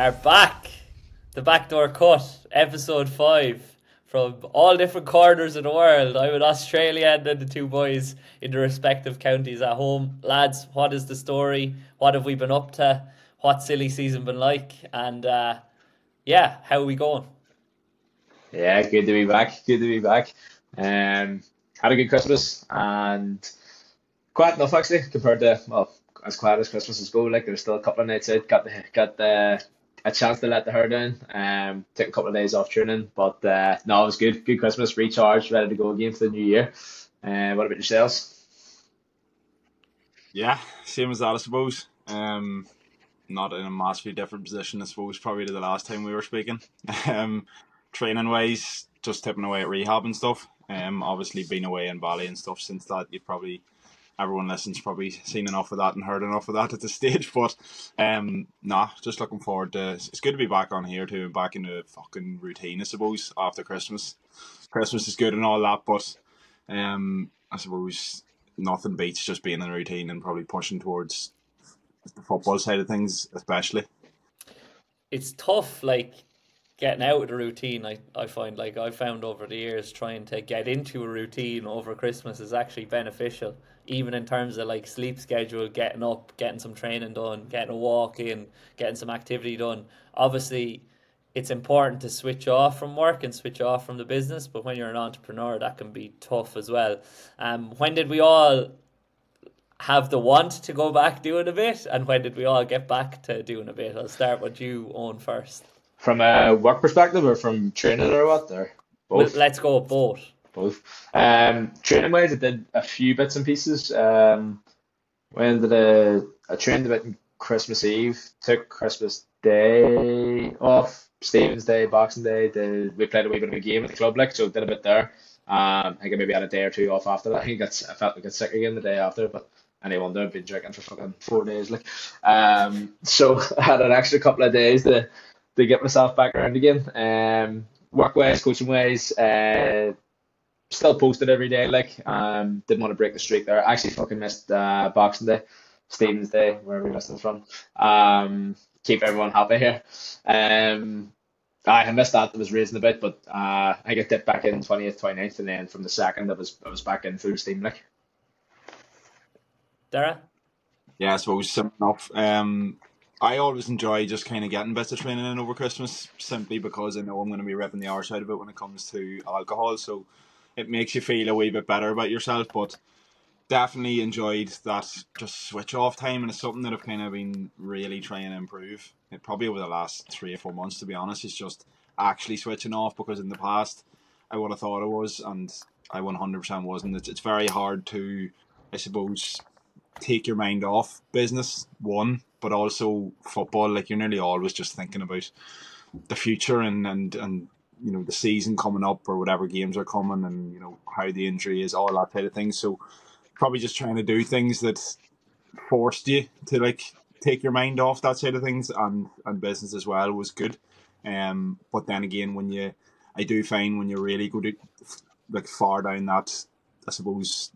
are back. The Backdoor Cut, episode 5. From all different corners of the world. I'm in Australia and then the two boys in the respective counties at home. Lads, what is the story? What have we been up to? What's silly season been like? And uh, yeah, how are we going? Yeah, good to be back. Good to be back. Um, had a good Christmas and quiet enough actually compared to well as quiet as Christmas is go. Like there's still a couple of nights out. Got the got the a chance to let the hair down. Um, took a couple of days off training, but uh, no, it was good. Good Christmas, recharged, ready to go again for the new year. Uh, what about yourselves? Yeah, same as that, I suppose. Um, not in a massively different position, I suppose, probably to the last time we were speaking. Um, training wise, just tipping away at rehab and stuff. Um, obviously been away in Bali and stuff since that. You've probably everyone listens probably seen enough of that and heard enough of that at this stage. But um, nah, just looking forward to. It's good to be back on here too, back in the fucking routine, I suppose. After Christmas, Christmas is good and all that, but um, I suppose nothing beats just being in the routine and probably pushing towards the football side of things, especially. It's tough, like getting out of the routine. I, I find like I found over the years trying to get into a routine over Christmas is actually beneficial even in terms of like sleep schedule, getting up, getting some training done, getting a walk in, getting some activity done. Obviously, it's important to switch off from work and switch off from the business, but when you're an entrepreneur, that can be tough as well. Um, when did we all have the want to go back doing a bit, and when did we all get back to doing a bit? I'll start with you Owen first. From a work perspective, or from training, or what? There, both. Let's go both both. Um, training wise, I did a few bits and pieces. Um, when did I, I trained a bit on Christmas Eve, took Christmas Day off, Stephen's Day, Boxing Day. Did, we played a wee bit of a game at the club, like so, did a bit there. Um, I think I maybe had a day or two off after that. I think I felt like I got sick again the day after, but any wonder I've been drinking for fucking four days, like. Um, so I had an extra couple of days to to get myself back around again. Um, work wise, coaching wise, uh, still posted every day. Like, um, didn't want to break the streak there. I actually fucking missed uh, Boxing Day, Stephen's Day, wherever you listening from. Um, keep everyone happy here. Um, I missed that. I was raising a bit, but uh, I got dipped back in 20th, 29th, and then from the second, I was I was back in full steam. Like, Dara. Yeah, I suppose similar enough. Um, I always enjoy just kind of getting bits of training in over Christmas, simply because I know I'm going to be ripping the arse out of it when it comes to alcohol. So it makes you feel a wee bit better about yourself. But definitely enjoyed that just switch off time, and it's something that I've kind of been really trying to improve. It probably over the last three or four months, to be honest, it's just actually switching off because in the past I would have thought it was, and I 100% wasn't. It's, it's very hard to, I suppose, take your mind off business, one, but also football. Like you're nearly always just thinking about the future and, and, and you know the season coming up or whatever games are coming and you know how the injury is all that type of thing. So probably just trying to do things that forced you to like take your mind off that side of things and and business as well was good. Um but then again when you i do find when you really go to like far down that i suppose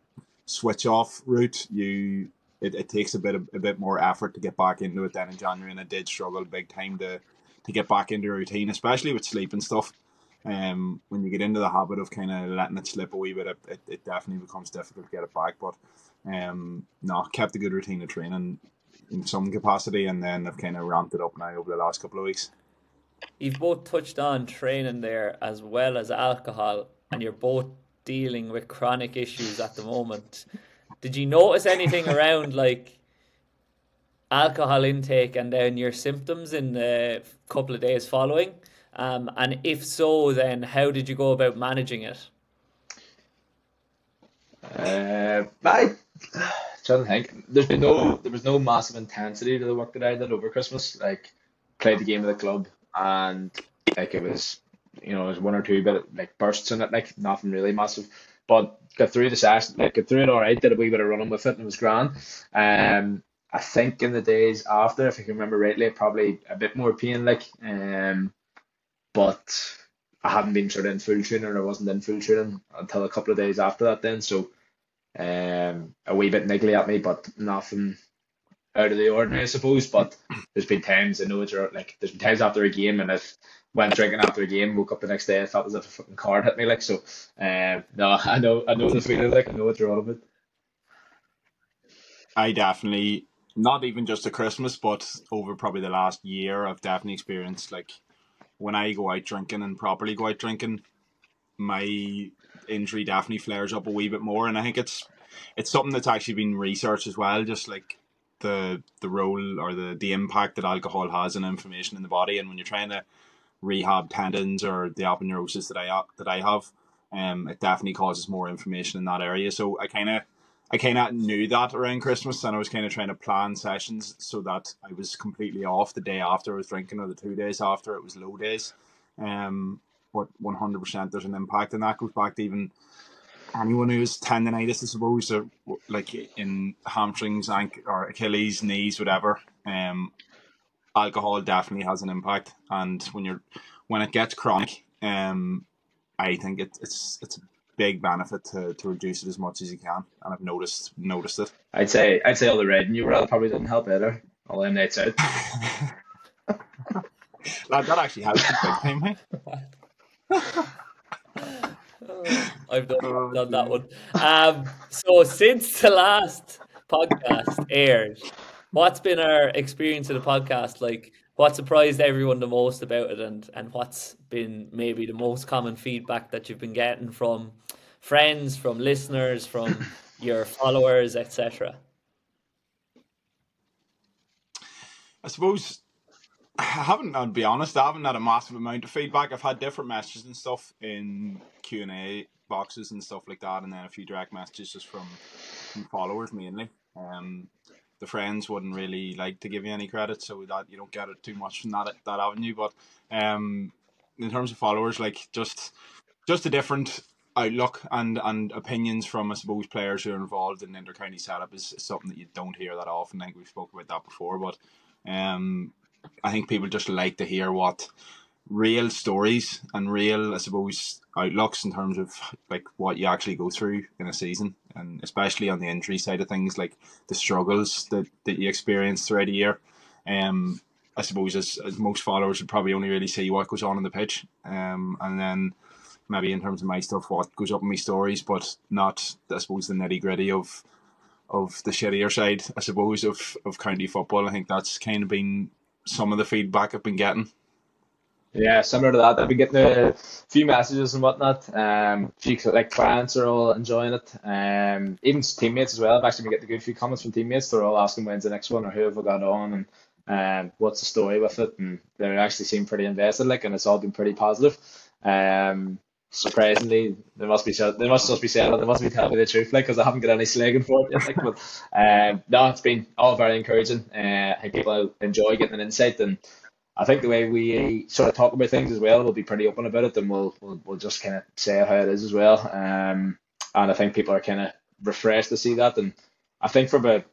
switch off route you it, it takes a bit of, a bit more effort to get back into it then in january and i did struggle big time to to get back into routine especially with sleep and stuff um, when you get into the habit of kind of letting it slip a wee bit, it, it, definitely becomes difficult to get it back. But um, no, kept a good routine of training in some capacity, and then I've kind of ramped it up now over the last couple of weeks. You've both touched on training there as well as alcohol, and you're both dealing with chronic issues at the moment. Did you notice anything around like alcohol intake and then your symptoms in the couple of days following? Um, and if so, then how did you go about managing it? Uh, I trying to think. There's been no there was no massive intensity to the work that I did over Christmas. Like played the game of the club and like it was you know, it was one or two bit like bursts in it, like nothing really massive. But got through the session, like got through it all right. Did a wee bit of running with it, and it was grand. Um, I think in the days after, if I can remember rightly, probably a bit more pain. Like um, but I haven't been sort of in full training or I wasn't in full training until a couple of days after that then. So um, a wee bit niggly at me, but nothing out of the ordinary, I suppose. But there's been times I know it's like there's been times after a game, and if went drinking after a game, woke up the next day, I felt as if a fucking card hit me. Like so, um, no, I know, I know the feeling. Like I know what you're all about. I definitely not even just at Christmas, but over probably the last year, I've definitely experienced like when I go out drinking and properly go out drinking, my injury definitely flares up a wee bit more, and I think it's it's something that's actually been researched as well, just like the the role or the the impact that alcohol has on inflammation in the body, and when you're trying to rehab tendons or the aponeurosis that I that I have, um, it definitely causes more inflammation in that area. So I kind of I kind of knew that around Christmas, and I was kind of trying to plan sessions so that I was completely off the day after I was drinking, or the two days after it was low days. Um, but one hundred percent, there's an impact, and that goes back to even anyone who's tendonitis, I suppose, or like in hamstrings, ankle, or Achilles, knees, whatever. Um, alcohol definitely has an impact, and when you're when it gets chronic, um, I think it, it's it's big benefit to, to reduce it as much as you can, and I've noticed noticed it. I'd say I'd say all the red and you were probably didn't help either. All them nights out. Lad, that actually helped big time, mate. I've done, oh, done that one. Um, so since the last podcast aired, what's been our experience of the podcast like? What surprised everyone the most about it, and and what's been maybe the most common feedback that you've been getting from friends, from listeners, from your followers, etc. I suppose I haven't. I'll be honest. I haven't had a massive amount of feedback. I've had different messages and stuff in Q and A boxes and stuff like that, and then a few direct messages just from, from followers mainly. Um, the friends wouldn't really like to give you any credit, so that you don't get it too much from that that avenue. But um, in terms of followers, like just just a different outlook and and opinions from I suppose players who are involved in intercounty setup is, is something that you don't hear that often. I think we've spoken about that before, but um, I think people just like to hear what real stories and real, I suppose, outlooks in terms of like what you actually go through in a season, and especially on the injury side of things, like the struggles that, that you experience throughout a year. Um, I suppose as, as most followers would probably only really see what goes on in the pitch, um, and then maybe in terms of my stuff, what goes up in my stories, but not I suppose the nitty gritty of of the shittier side, I suppose, of, of county football. I think that's kind of been some of the feedback I've been getting. Yeah, similar to that. I've been getting a few messages and whatnot. Um, few like clients are all enjoying it. Um, even teammates as well. I've actually been getting a good few comments from teammates. They're all asking when's the next one or who have we got on and um, what's the story with it. And they actually seem pretty invested, like, and it's all been pretty positive. Um, surprisingly, they must be they must just be saying it. They must be telling me the truth, like, because I haven't got any slagging for it yet. Like, but um, no, it's been all very encouraging. Uh, I think people enjoy getting an insight, and I think the way we sort of talk about things as well, we'll be pretty open about it, and we'll we'll, we'll just kind of say how it is as well. Um, and I think people are kind of refreshed to see that, and I think from a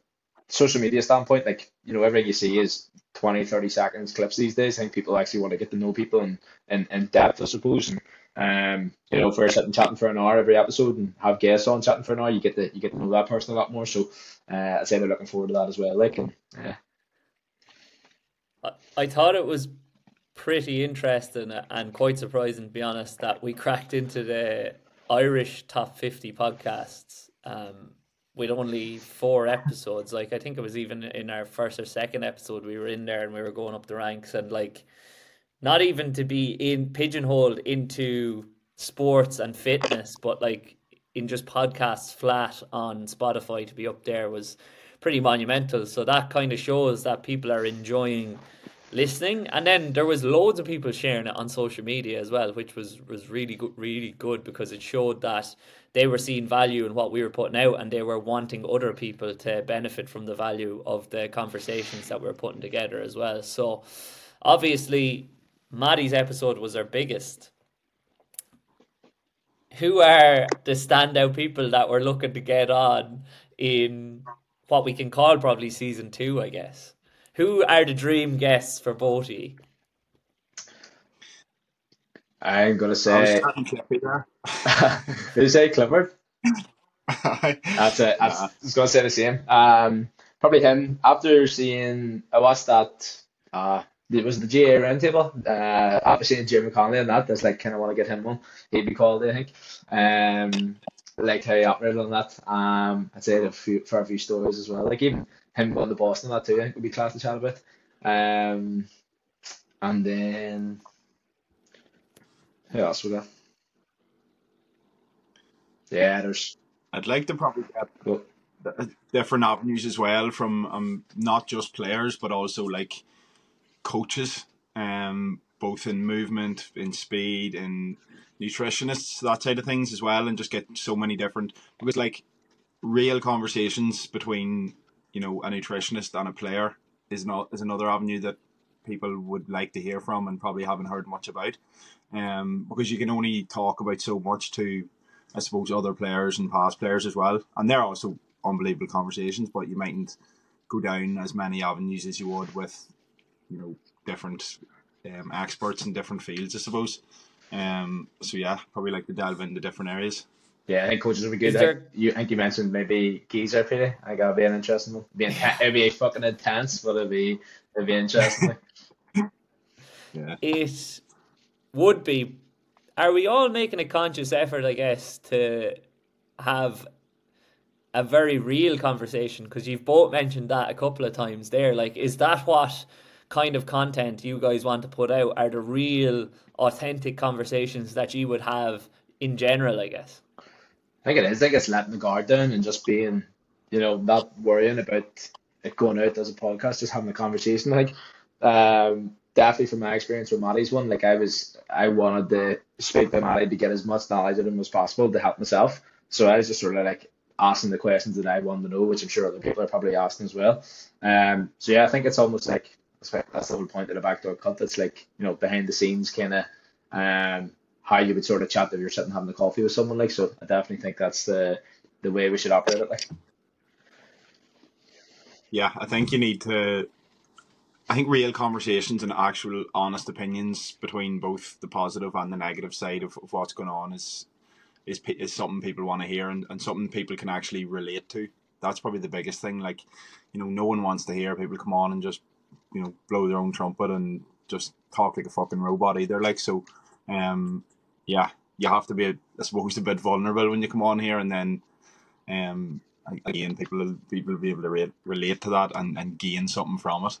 social media standpoint, like you know, everything you see is 20, 30 seconds clips these days. I think people actually want to get to know people and in, in, in depth, I suppose. And um, you know, if we're sitting chatting for an hour every episode and have guests on chatting for an hour, you get to you get to know that person a lot more. So uh, I say they're looking forward to that as well. Like, and, yeah. I thought it was pretty interesting and quite surprising, to be honest, that we cracked into the Irish top fifty podcasts. Um, with only four episodes. Like I think it was even in our first or second episode, we were in there and we were going up the ranks and like not even to be in pigeonholed into sports and fitness, but like in just podcasts flat on Spotify to be up there was pretty monumental. So that kind of shows that people are enjoying listening. And then there was loads of people sharing it on social media as well, which was was really good, really good because it showed that they were seeing value in what we were putting out, and they were wanting other people to benefit from the value of the conversations that we we're putting together as well. So obviously Maddie's episode was our biggest. Who are the standout people that we're looking to get on in what we can call probably season two, I guess? Who are the dream guests for Boaty? I'm gonna say. Did you say Clifford? that's it. I was gonna say the same. Um, probably him. After seeing, I watched that. Uh, it was the GAA roundtable. Uh, after seeing Jim McConnelly and that, that's like kind of want to get him on. He'd be called, I think. Um, like how he operated on that. Um, I'd say a few for a few stories as well. Like even him going to Boston, that too. I think would be class to chat about. Um, and then who else we got? Yeah, there's. I'd like to probably get different avenues as well from um, not just players but also like coaches, um, both in movement, in speed, in nutritionists, that side of things as well, and just get so many different because like real conversations between you know a nutritionist and a player is not is another avenue that people would like to hear from and probably haven't heard much about. Um, because you can only talk about so much to, I suppose, other players and past players as well, and they're also unbelievable conversations. But you mightn't go down as many avenues as you would with, you know, different um, experts in different fields, I suppose. Um, so yeah, probably like to delve into different areas. Yeah, I think coaches would be good. Is there- Like, you, I think you mentioned maybe Geezer, Peter. I got to be an interesting one. Be inten- it'd be fucking intense, but it'd be it'd be interesting. Yeah. it would be are we all making a conscious effort i guess to have a very real conversation because you've both mentioned that a couple of times there like is that what kind of content you guys want to put out are the real authentic conversations that you would have in general i guess I think it is. I guess letting the guard down and just being, you know, not worrying about it going out as a podcast, just having a conversation. Like, um, definitely from my experience with Maddie's one, like I was, I wanted to speak to Maddie to get as much knowledge of him as possible to help myself. So I was just sort of like asking the questions that I wanted to know, which I'm sure other people are probably asking as well. Um, so yeah, I think it's almost like that's the whole point of the backdoor cut. That's like you know behind the scenes kind of um how you would sort of chat if you're sitting having a coffee with someone. Like so, I definitely think that's the the way we should operate it. Like Yeah, I think you need to. I think real conversations and actual honest opinions between both the positive and the negative side of, of what's going on is is is something people want to hear and, and something people can actually relate to. That's probably the biggest thing. Like, you know, no one wants to hear people come on and just, you know, blow their own trumpet and just talk like a fucking robot either. Like, so, um, yeah, you have to be, I suppose, a bit vulnerable when you come on here, and then, um, again, people will people will be able to re- relate to that and, and gain something from it.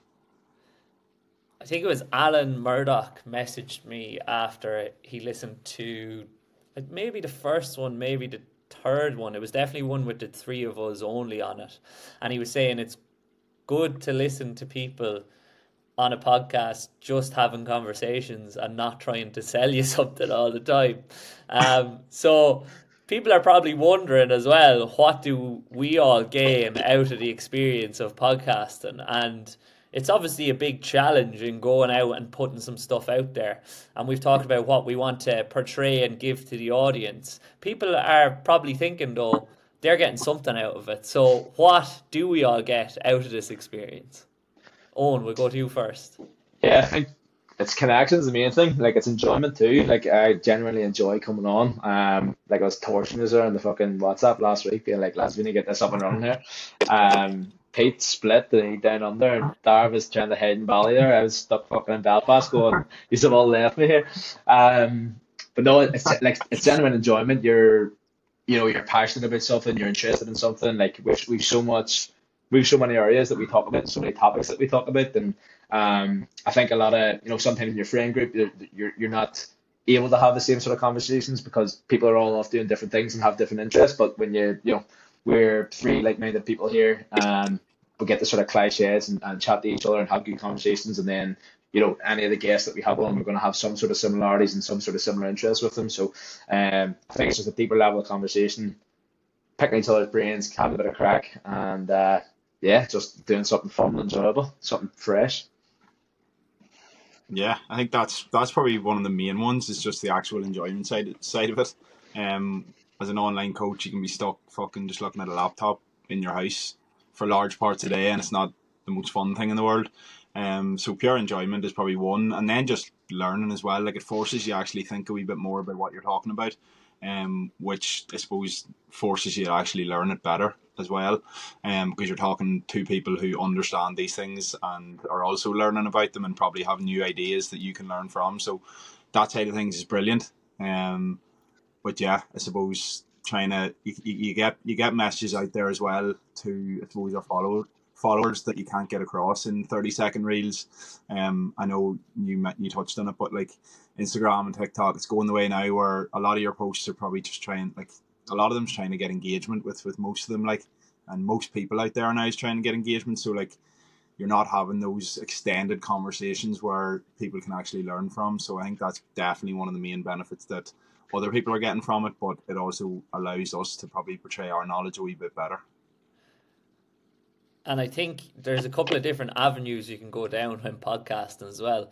I think it was Alan Murdoch messaged me after he listened to maybe the first one, maybe the third one. It was definitely one with the three of us only on it. And he was saying it's good to listen to people on a podcast just having conversations and not trying to sell you something all the time. Um, so people are probably wondering as well, what do we all gain out of the experience of podcasting? And it's obviously a big challenge in going out and putting some stuff out there. And we've talked about what we want to portray and give to the audience. People are probably thinking though, they're getting something out of it. So what do we all get out of this experience? Owen, we'll go to you first. yeah, it's connections the main thing. Like it's enjoyment too. Like I genuinely enjoy coming on. Um, like I was torching us there on the fucking WhatsApp last week, being like, "Lads, we need to get this up and running here." Um, Pete split the down under, and Darv was trying to hide in Bali there. I was stuck fucking in Belfast, going, "You've all left me here." Um, but no, it's like it's genuine enjoyment. You're, you know, you're passionate about something. You're interested in something. Like we've we've so much, we've so many areas that we talk about, so many topics that we talk about, and um, I think a lot of you know sometimes in your friend group you're you're, you're not able to have the same sort of conversations because people are all off doing different things and have different interests. But when you you know we're three like-minded people here, um, we get to sort of cliches and, and chat to each other and have good conversations, and then you know any of the guests that we have on, we're going to have some sort of similarities and some sort of similar interests with them. So um, I think it's just a deeper level of conversation, picking each other's brains, having a bit of crack, and uh, yeah, just doing something fun and enjoyable, something fresh. Yeah, I think that's that's probably one of the main ones. Is just the actual enjoyment side side of it. Um, as an online coach, you can be stuck fucking just looking at a laptop in your house for large parts of the day, and it's not the most fun thing in the world. Um, so pure enjoyment is probably one, and then just learning as well. Like it forces you actually think a wee bit more about what you're talking about. um, which I suppose forces you to actually learn it better as well, um, because you're talking to people who understand these things and are also learning about them and probably have new ideas that you can learn from. So that side of things is brilliant. Um, but yeah, I suppose trying to you, you get you get messages out there as well to I suppose your followers followers that you can't get across in 30 second reels. Um, I know you you touched on it, but like Instagram and TikTok, it's going the way now where a lot of your posts are probably just trying like a lot of them's trying to get engagement with with most of them like and most people out there now is trying to get engagement. So like you're not having those extended conversations where people can actually learn from. So I think that's definitely one of the main benefits that other people are getting from it, but it also allows us to probably portray our knowledge a wee bit better. And I think there's a couple of different avenues you can go down when podcasting as well.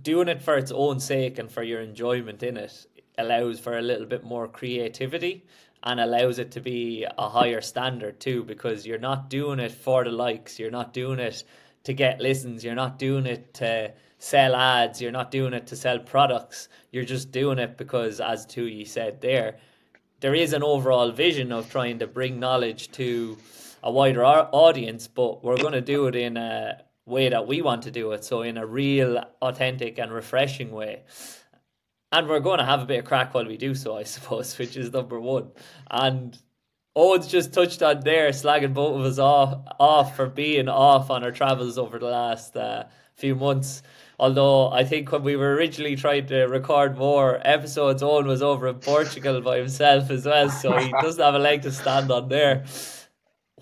Doing it for its own sake and for your enjoyment in it allows for a little bit more creativity and allows it to be a higher standard too because you're not doing it for the likes, you're not doing it to get listens, you're not doing it to sell ads, you're not doing it to sell products, you're just doing it because as you said there, there is an overall vision of trying to bring knowledge to a wider audience, but we're going to do it in a way that we want to do it. So, in a real, authentic, and refreshing way. And we're going to have a bit of crack while we do so, I suppose, which is number one. And Owen's just touched on there, slagging both of us off, off for being off on our travels over the last uh, few months. Although I think when we were originally trying to record more episodes, Owen was over in Portugal by himself as well, so he doesn't have a leg to stand on there.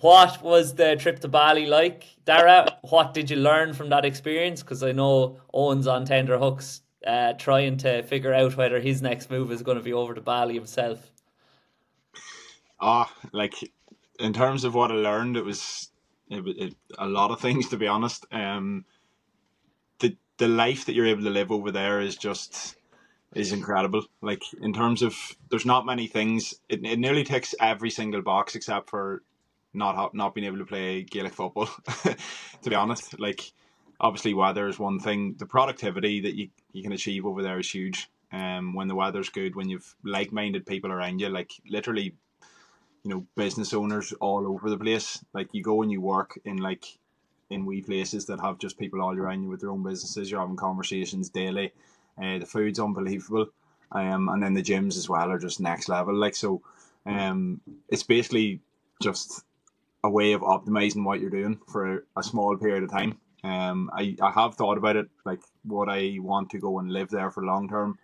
What was the trip to Bali like, Dara? What did you learn from that experience? Because I know Owen's on tender hooks, uh, trying to figure out whether his next move is going to be over to Bali himself. Ah, like in terms of what I learned, it was it, it, a lot of things to be honest. Um, the the life that you're able to live over there is just is incredible. Like in terms of there's not many things. It, it nearly ticks every single box except for not not being able to play Gaelic football. to be honest, like obviously weather is one thing. The productivity that you, you can achieve over there is huge. Um, when the weather's good, when you've like-minded people around you, like literally, you know, business owners all over the place. Like you go and you work in like in wee places that have just people all around you with their own businesses. You're having conversations daily. Uh, the food's unbelievable. Um, and then the gyms as well are just next level. Like so, um, it's basically just a way of optimizing what you're doing for a small period of time. Um, I, I have thought about it, like what I want to go and live there for long term?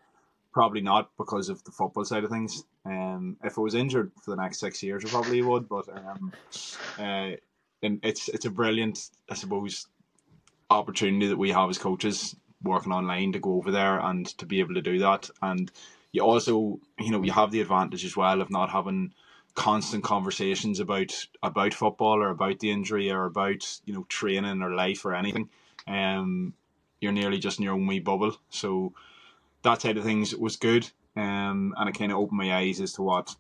Probably not because of the football side of things. Um, if I was injured for the next six years, I probably would. But um, uh, and it's it's a brilliant, I suppose, opportunity that we have as coaches working online to go over there and to be able to do that. And you also, you know, you have the advantage as well of not having constant conversations about about football or about the injury or about you know training or life or anything. Um, you're nearly just in your own wee bubble. So that side of things was good. Um, and it kind of opened my eyes as to what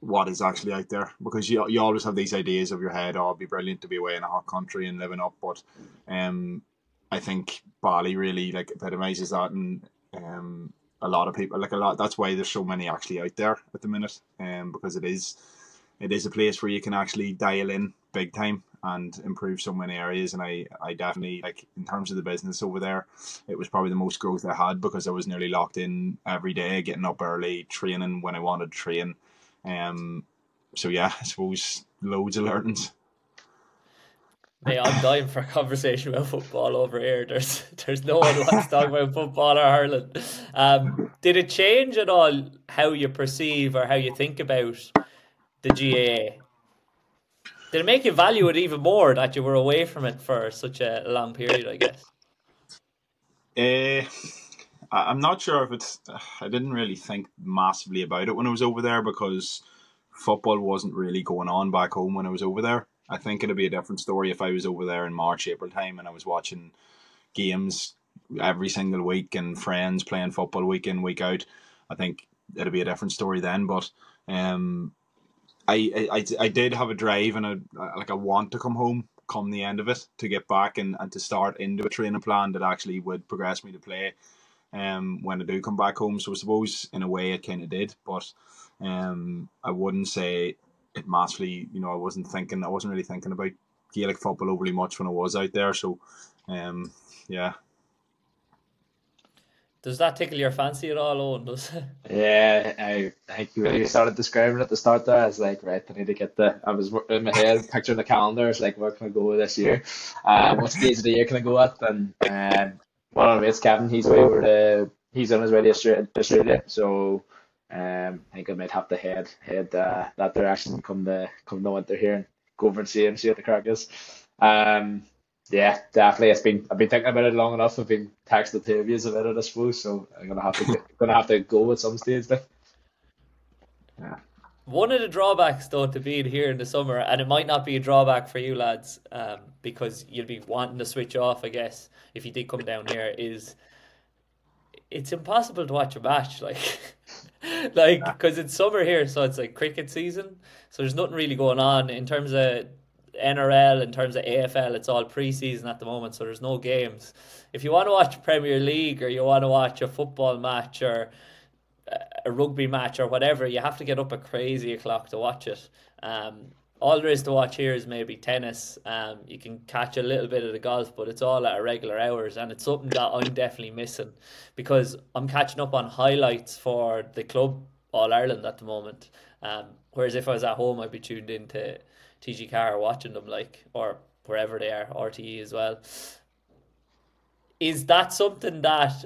what is actually out there because you, you always have these ideas of your head oh it'd be brilliant to be away in a hot country and living up but um I think Bali really like epitomizes that and um a lot of people like a lot. That's why there's so many actually out there at the minute, um, because it is it is a place where you can actually dial in big time and improve so many areas. And I I definitely like in terms of the business over there, it was probably the most growth I had because I was nearly locked in every day, getting up early, training when I wanted to train. Um, so yeah, I suppose loads of learnings. Hey, I'm dying for a conversation about football over here. There's there's no one wants to talk about football or Ireland. Um, did it change at all how you perceive or how you think about the GAA? Did it make you value it even more that you were away from it for such a long period? I guess. Uh, I'm not sure if it's. I didn't really think massively about it when I was over there because football wasn't really going on back home when I was over there. I think it'd be a different story if I was over there in March, April time and I was watching games every single week and friends playing football week in, week out. I think it'd be a different story then. But um, I, I, I did have a drive and a like a want to come home come the end of it to get back and, and to start into a training plan that actually would progress me to play. um, when I do come back home. So I suppose in a way it kind of did, but um, I wouldn't say massively. You know, I wasn't thinking. I wasn't really thinking about Gaelic football overly much when I was out there. So, um, yeah. Does that tickle your fancy at all, Owen? Does it? Yeah, I I think when you started describing it at the start there, I was like, right, I need to get the. I was in my head picturing the calendar. It's like, where can I go this year? Um, what days of the year can I go at? And um, one of our mates, Kevin, he's away over the. He's on his way to Australia, Australia so um, I think I might have to head head uh, that direction come the come the winter here and go over and see him, see what the crack is. Um, yeah, definitely. It's been I've been thinking about it long enough. I've been texting the two of about it, I suppose. So I'm gonna have to gonna have to go at some stage. Like. Yeah. One of the drawbacks, though, to being here in the summer, and it might not be a drawback for you lads, um, because you'll be wanting to switch off, I guess, if you did come down here, is it's impossible to watch a match, like, like because it's summer here, so it's like cricket season, so there's nothing really going on in terms of NRL, in terms of AFL, it's all preseason at the moment, so there's no games. If you want to watch Premier League or you want to watch a football match or a rugby match or whatever, you have to get up at crazy o'clock to watch it. Um, all there is to watch here is maybe tennis. Um, you can catch a little bit of the golf, but it's all at irregular hours, and it's something that I'm definitely missing because I'm catching up on highlights for the club All Ireland at the moment. Um, whereas if I was at home, I'd be tuned into TG4 watching them, like or wherever they are, RTE as well. Is that something that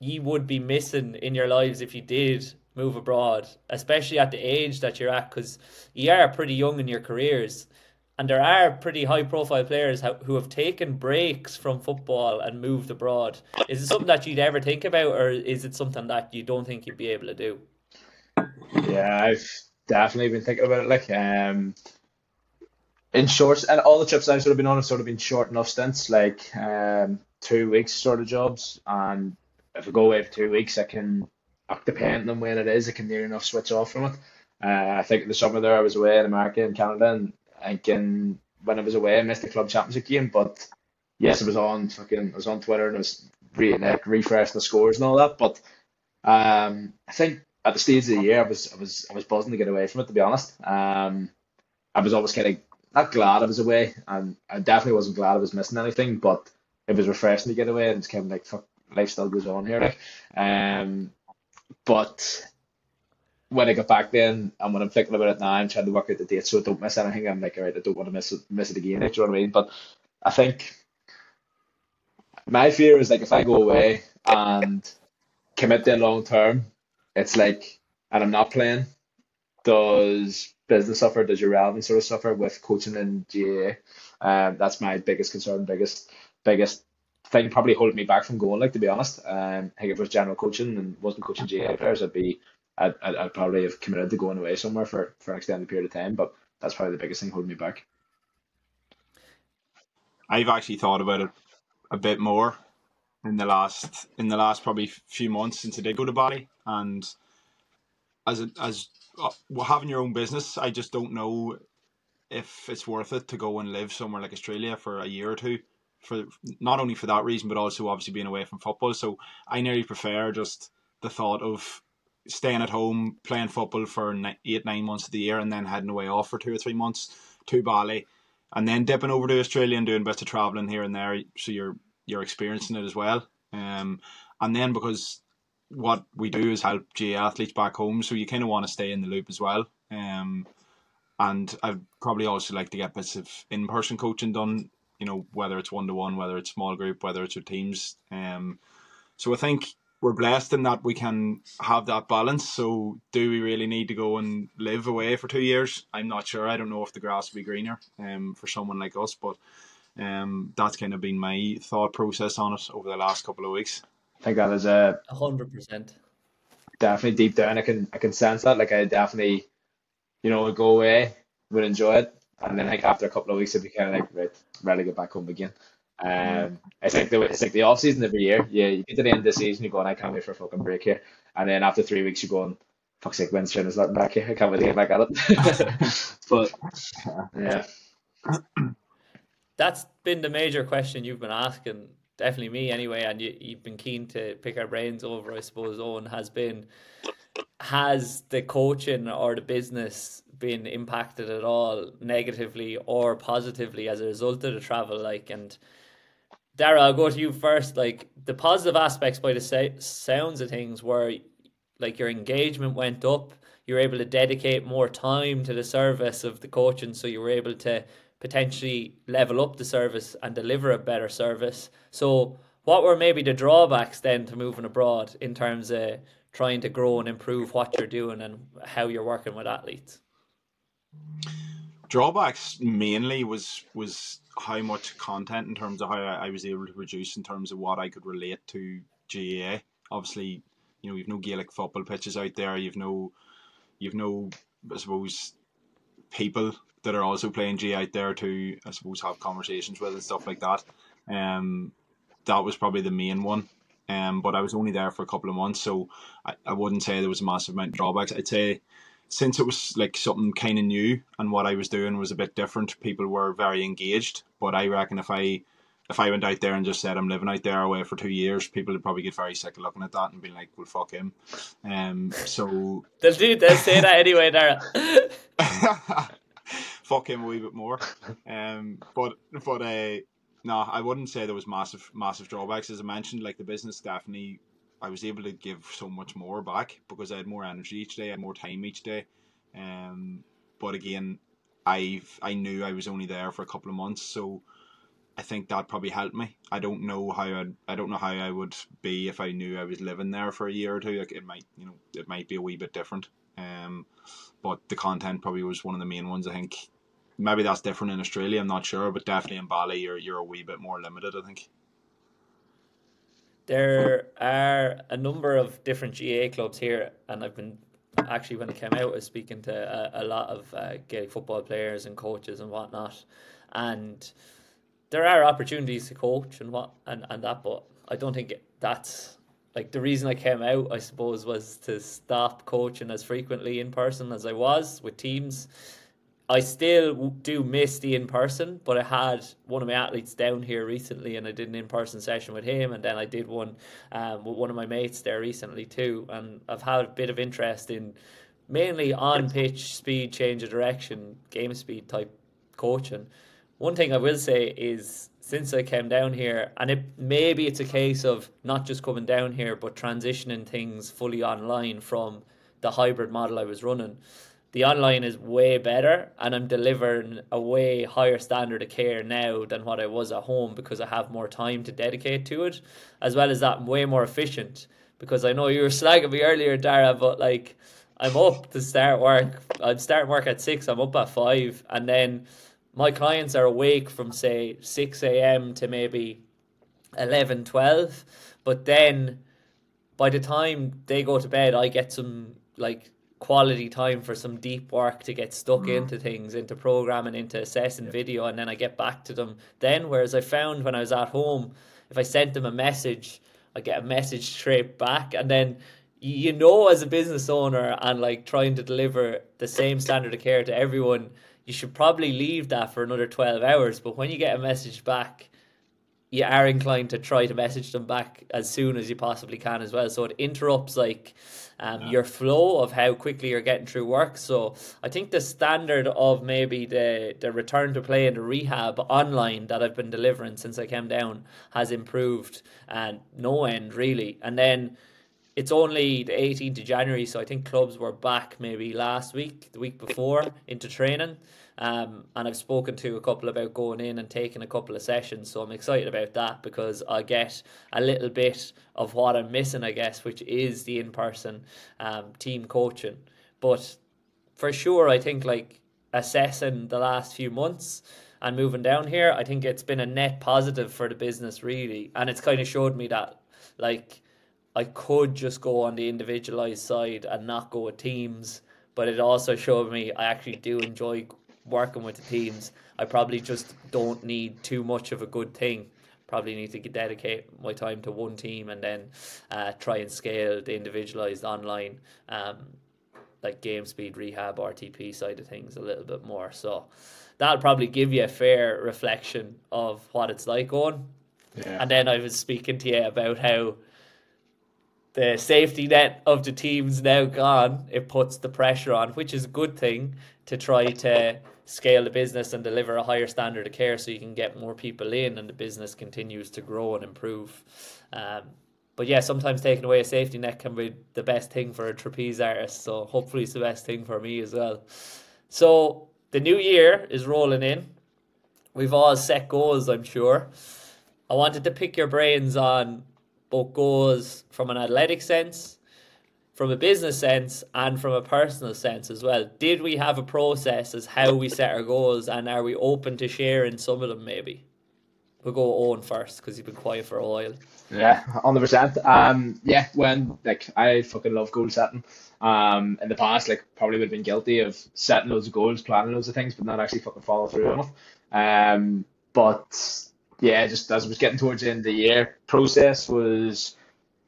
you would be missing in your lives if you did move abroad, especially at the age that you're at, because you are pretty young in your careers, and there are pretty high profile players who have taken breaks from football and moved abroad. Is it something that you'd ever think about, or is it something that you don't think you'd be able to do? Yeah, I've definitely been thinking about it. Like, um, in short, and all the trips I've sort of been on have sort of been short enough stints, like um, two weeks sort of jobs, and if I go away for two weeks, I can, depending on when it is, I can near enough switch off from it. Uh, I think in the summer there, I was away in America and Canada, and I when I was away, I missed the club championship game, but yes, it was on fucking, I was on Twitter and I was re- like, refreshing the scores and all that. But um, I think at the stage of the year, I was, I was, I was buzzing to get away from it. To be honest, um, I was always kind of not glad I was away, and I definitely wasn't glad I was missing anything, but it was refreshing to get away, and it's kind of like fuck, life still goes on here. Like, um, but when I got back then, and when I'm thinking about it now, I'm trying to work out the dates so I don't miss anything. I'm like, all right, I don't want to miss it, miss it again. Do you know what I mean? But I think my fear is like if I go away and commit there long term, it's like, and I'm not playing. Does business suffer? Does your relevance sort of suffer with coaching and GAA? Um, that's my biggest concern, biggest biggest thing probably holding me back from going. Like to be honest, um, I think if it was general coaching and wasn't coaching GAA players, I'd be, I'd, I'd, I'd probably have committed to going away somewhere for for an extended period of time. But that's probably the biggest thing holding me back. I've actually thought about it a bit more in the last in the last probably few months since I did go to Bali, and as a, as uh, well, having your own business, I just don't know if it's worth it to go and live somewhere like Australia for a year or two for not only for that reason, but also obviously being away from football. So I nearly prefer just the thought of staying at home, playing football for eight, nine months of the year, and then heading away off for two or three months to Bali, and then dipping over to Australia and doing bits of traveling here and there. So you're you're experiencing it as well. Um, and then because what we do is help GAA athletes back home, so you kind of want to stay in the loop as well. Um, and I'd probably also like to get bits of in person coaching done you know, whether it's one to one, whether it's small group, whether it's with teams. Um, so I think we're blessed in that we can have that balance. So do we really need to go and live away for two years? I'm not sure. I don't know if the grass will be greener um, for someone like us, but um, that's kind of been my thought process on it over the last couple of weeks. I think that is a hundred percent. Definitely deep down, I can I can sense that. Like I definitely, you know, would go away, would enjoy it, and then like after a couple of weeks, it'd be kind of like right, ready to get back home again. Um, it's like the it's like the off season every year. Yeah, you get to the end of the season, you go, and I can't wait for a fucking break here. And then after three weeks, you go, on, fuck's sake, when's Shannon's not back here? I can't wait to get back at it. but yeah, that's been the major question you've been asking definitely me anyway. And you, you've been keen to pick our brains over, I suppose. Owen has been. Has the coaching or the business been impacted at all negatively or positively as a result of the travel? Like, and Dara, I'll go to you first. Like the positive aspects by the sounds of things were like your engagement went up. You were able to dedicate more time to the service of the coaching, so you were able to potentially level up the service and deliver a better service. So, what were maybe the drawbacks then to moving abroad in terms of trying to grow and improve what you're doing and how you're working with athletes? Drawbacks mainly was was how much content in terms of how I was able to produce in terms of what I could relate to GAA. Obviously, you know, you've no Gaelic football pitches out there. You've no, you've no, I suppose, people that are also playing G out there to, I suppose, have conversations with and stuff like that. Um, that was probably the main one. Um, but I was only there for a couple of months, so I, I wouldn't say there was a massive amount of drawbacks. I'd say since it was like something kind of new and what I was doing was a bit different, people were very engaged. But I reckon if I if I went out there and just said I'm living out there away for two years, people would probably get very sick of looking at that and be like, "Well, fuck him." Um, so they'll do they'll say that anyway, Dara. fuck him a wee bit more. Um, but but uh, no, I wouldn't say there was massive massive drawbacks as I mentioned. Like the business definitely I was able to give so much more back because I had more energy each day, I had more time each day. Um, but again, I I knew I was only there for a couple of months, so I think that probably helped me. I don't know how I I don't know how I would be if I knew I was living there for a year or two. Like it might you know it might be a wee bit different. Um, but the content probably was one of the main ones. I think maybe that's different in Australia. I'm not sure, but definitely in Bali, you're you're a wee bit more limited. I think. There are a number of different GAA clubs here, and I've been actually when I came out, I was speaking to a, a lot of uh, Gaelic football players and coaches and whatnot, and there are opportunities to coach and what and, and that, but I don't think that's like the reason I came out, I suppose, was to stop coaching as frequently in person as I was with teams I still do miss the in person, but I had one of my athletes down here recently, and I did an in person session with him, and then I did one um, with one of my mates there recently too. And I've had a bit of interest in mainly on pitch speed, change of direction, game speed type coaching. One thing I will say is since I came down here, and it maybe it's a case of not just coming down here, but transitioning things fully online from the hybrid model I was running the online is way better and I'm delivering a way higher standard of care now than what I was at home because I have more time to dedicate to it. As well as that, I'm way more efficient because I know you were slagging me earlier, Dara, but like I'm up to start work. I'm starting work at six, I'm up at five, and then my clients are awake from say 6 a.m. to maybe 11, 12. But then by the time they go to bed, I get some like quality time for some deep work to get stuck mm. into things, into programming, into assessing yeah. video, and then I get back to them then. Whereas I found when I was at home, if I sent them a message, I get a message straight back, and then you know, as a business owner and like trying to deliver the same standard of care to everyone, you should probably leave that for another 12 hours. But when you get a message back, you are inclined to try to message them back as soon as you possibly can as well. So it interrupts like um, yeah. your flow of how quickly you're getting through work. So I think the standard of maybe the, the return to play and the rehab online that I've been delivering since I came down has improved and no end really. And then it's only the 18th of January, so I think clubs were back maybe last week, the week before, into training. Um, and I've spoken to a couple about going in and taking a couple of sessions, so I'm excited about that because I get a little bit of what I'm missing, I guess, which is the in person um, team coaching. But for sure, I think like assessing the last few months and moving down here, I think it's been a net positive for the business, really. And it's kind of showed me that, like, I could just go on the individualized side and not go with teams. But it also showed me I actually do enjoy working with the teams. I probably just don't need too much of a good thing. Probably need to dedicate my time to one team and then uh, try and scale the individualized online, um, like game speed rehab RTP side of things a little bit more. So that'll probably give you a fair reflection of what it's like on. Yeah. And then I was speaking to you about how the safety net of the team's now gone. It puts the pressure on, which is a good thing to try to scale the business and deliver a higher standard of care so you can get more people in and the business continues to grow and improve. Um, but yeah, sometimes taking away a safety net can be the best thing for a trapeze artist. So hopefully it's the best thing for me as well. So the new year is rolling in. We've all set goals, I'm sure. I wanted to pick your brains on both goals from an athletic sense, from a business sense, and from a personal sense as well. Did we have a process as how we set our goals, and are we open to sharing some of them maybe? We'll go Owen first because you've been quiet for a while. Yeah, hundred percent. Um, yeah, when like I fucking love goal setting. Um, in the past, like probably would have been guilty of setting loads of goals, planning loads of things, but not actually fucking follow through it. Um, but yeah, just as I was getting towards the end of the year, process was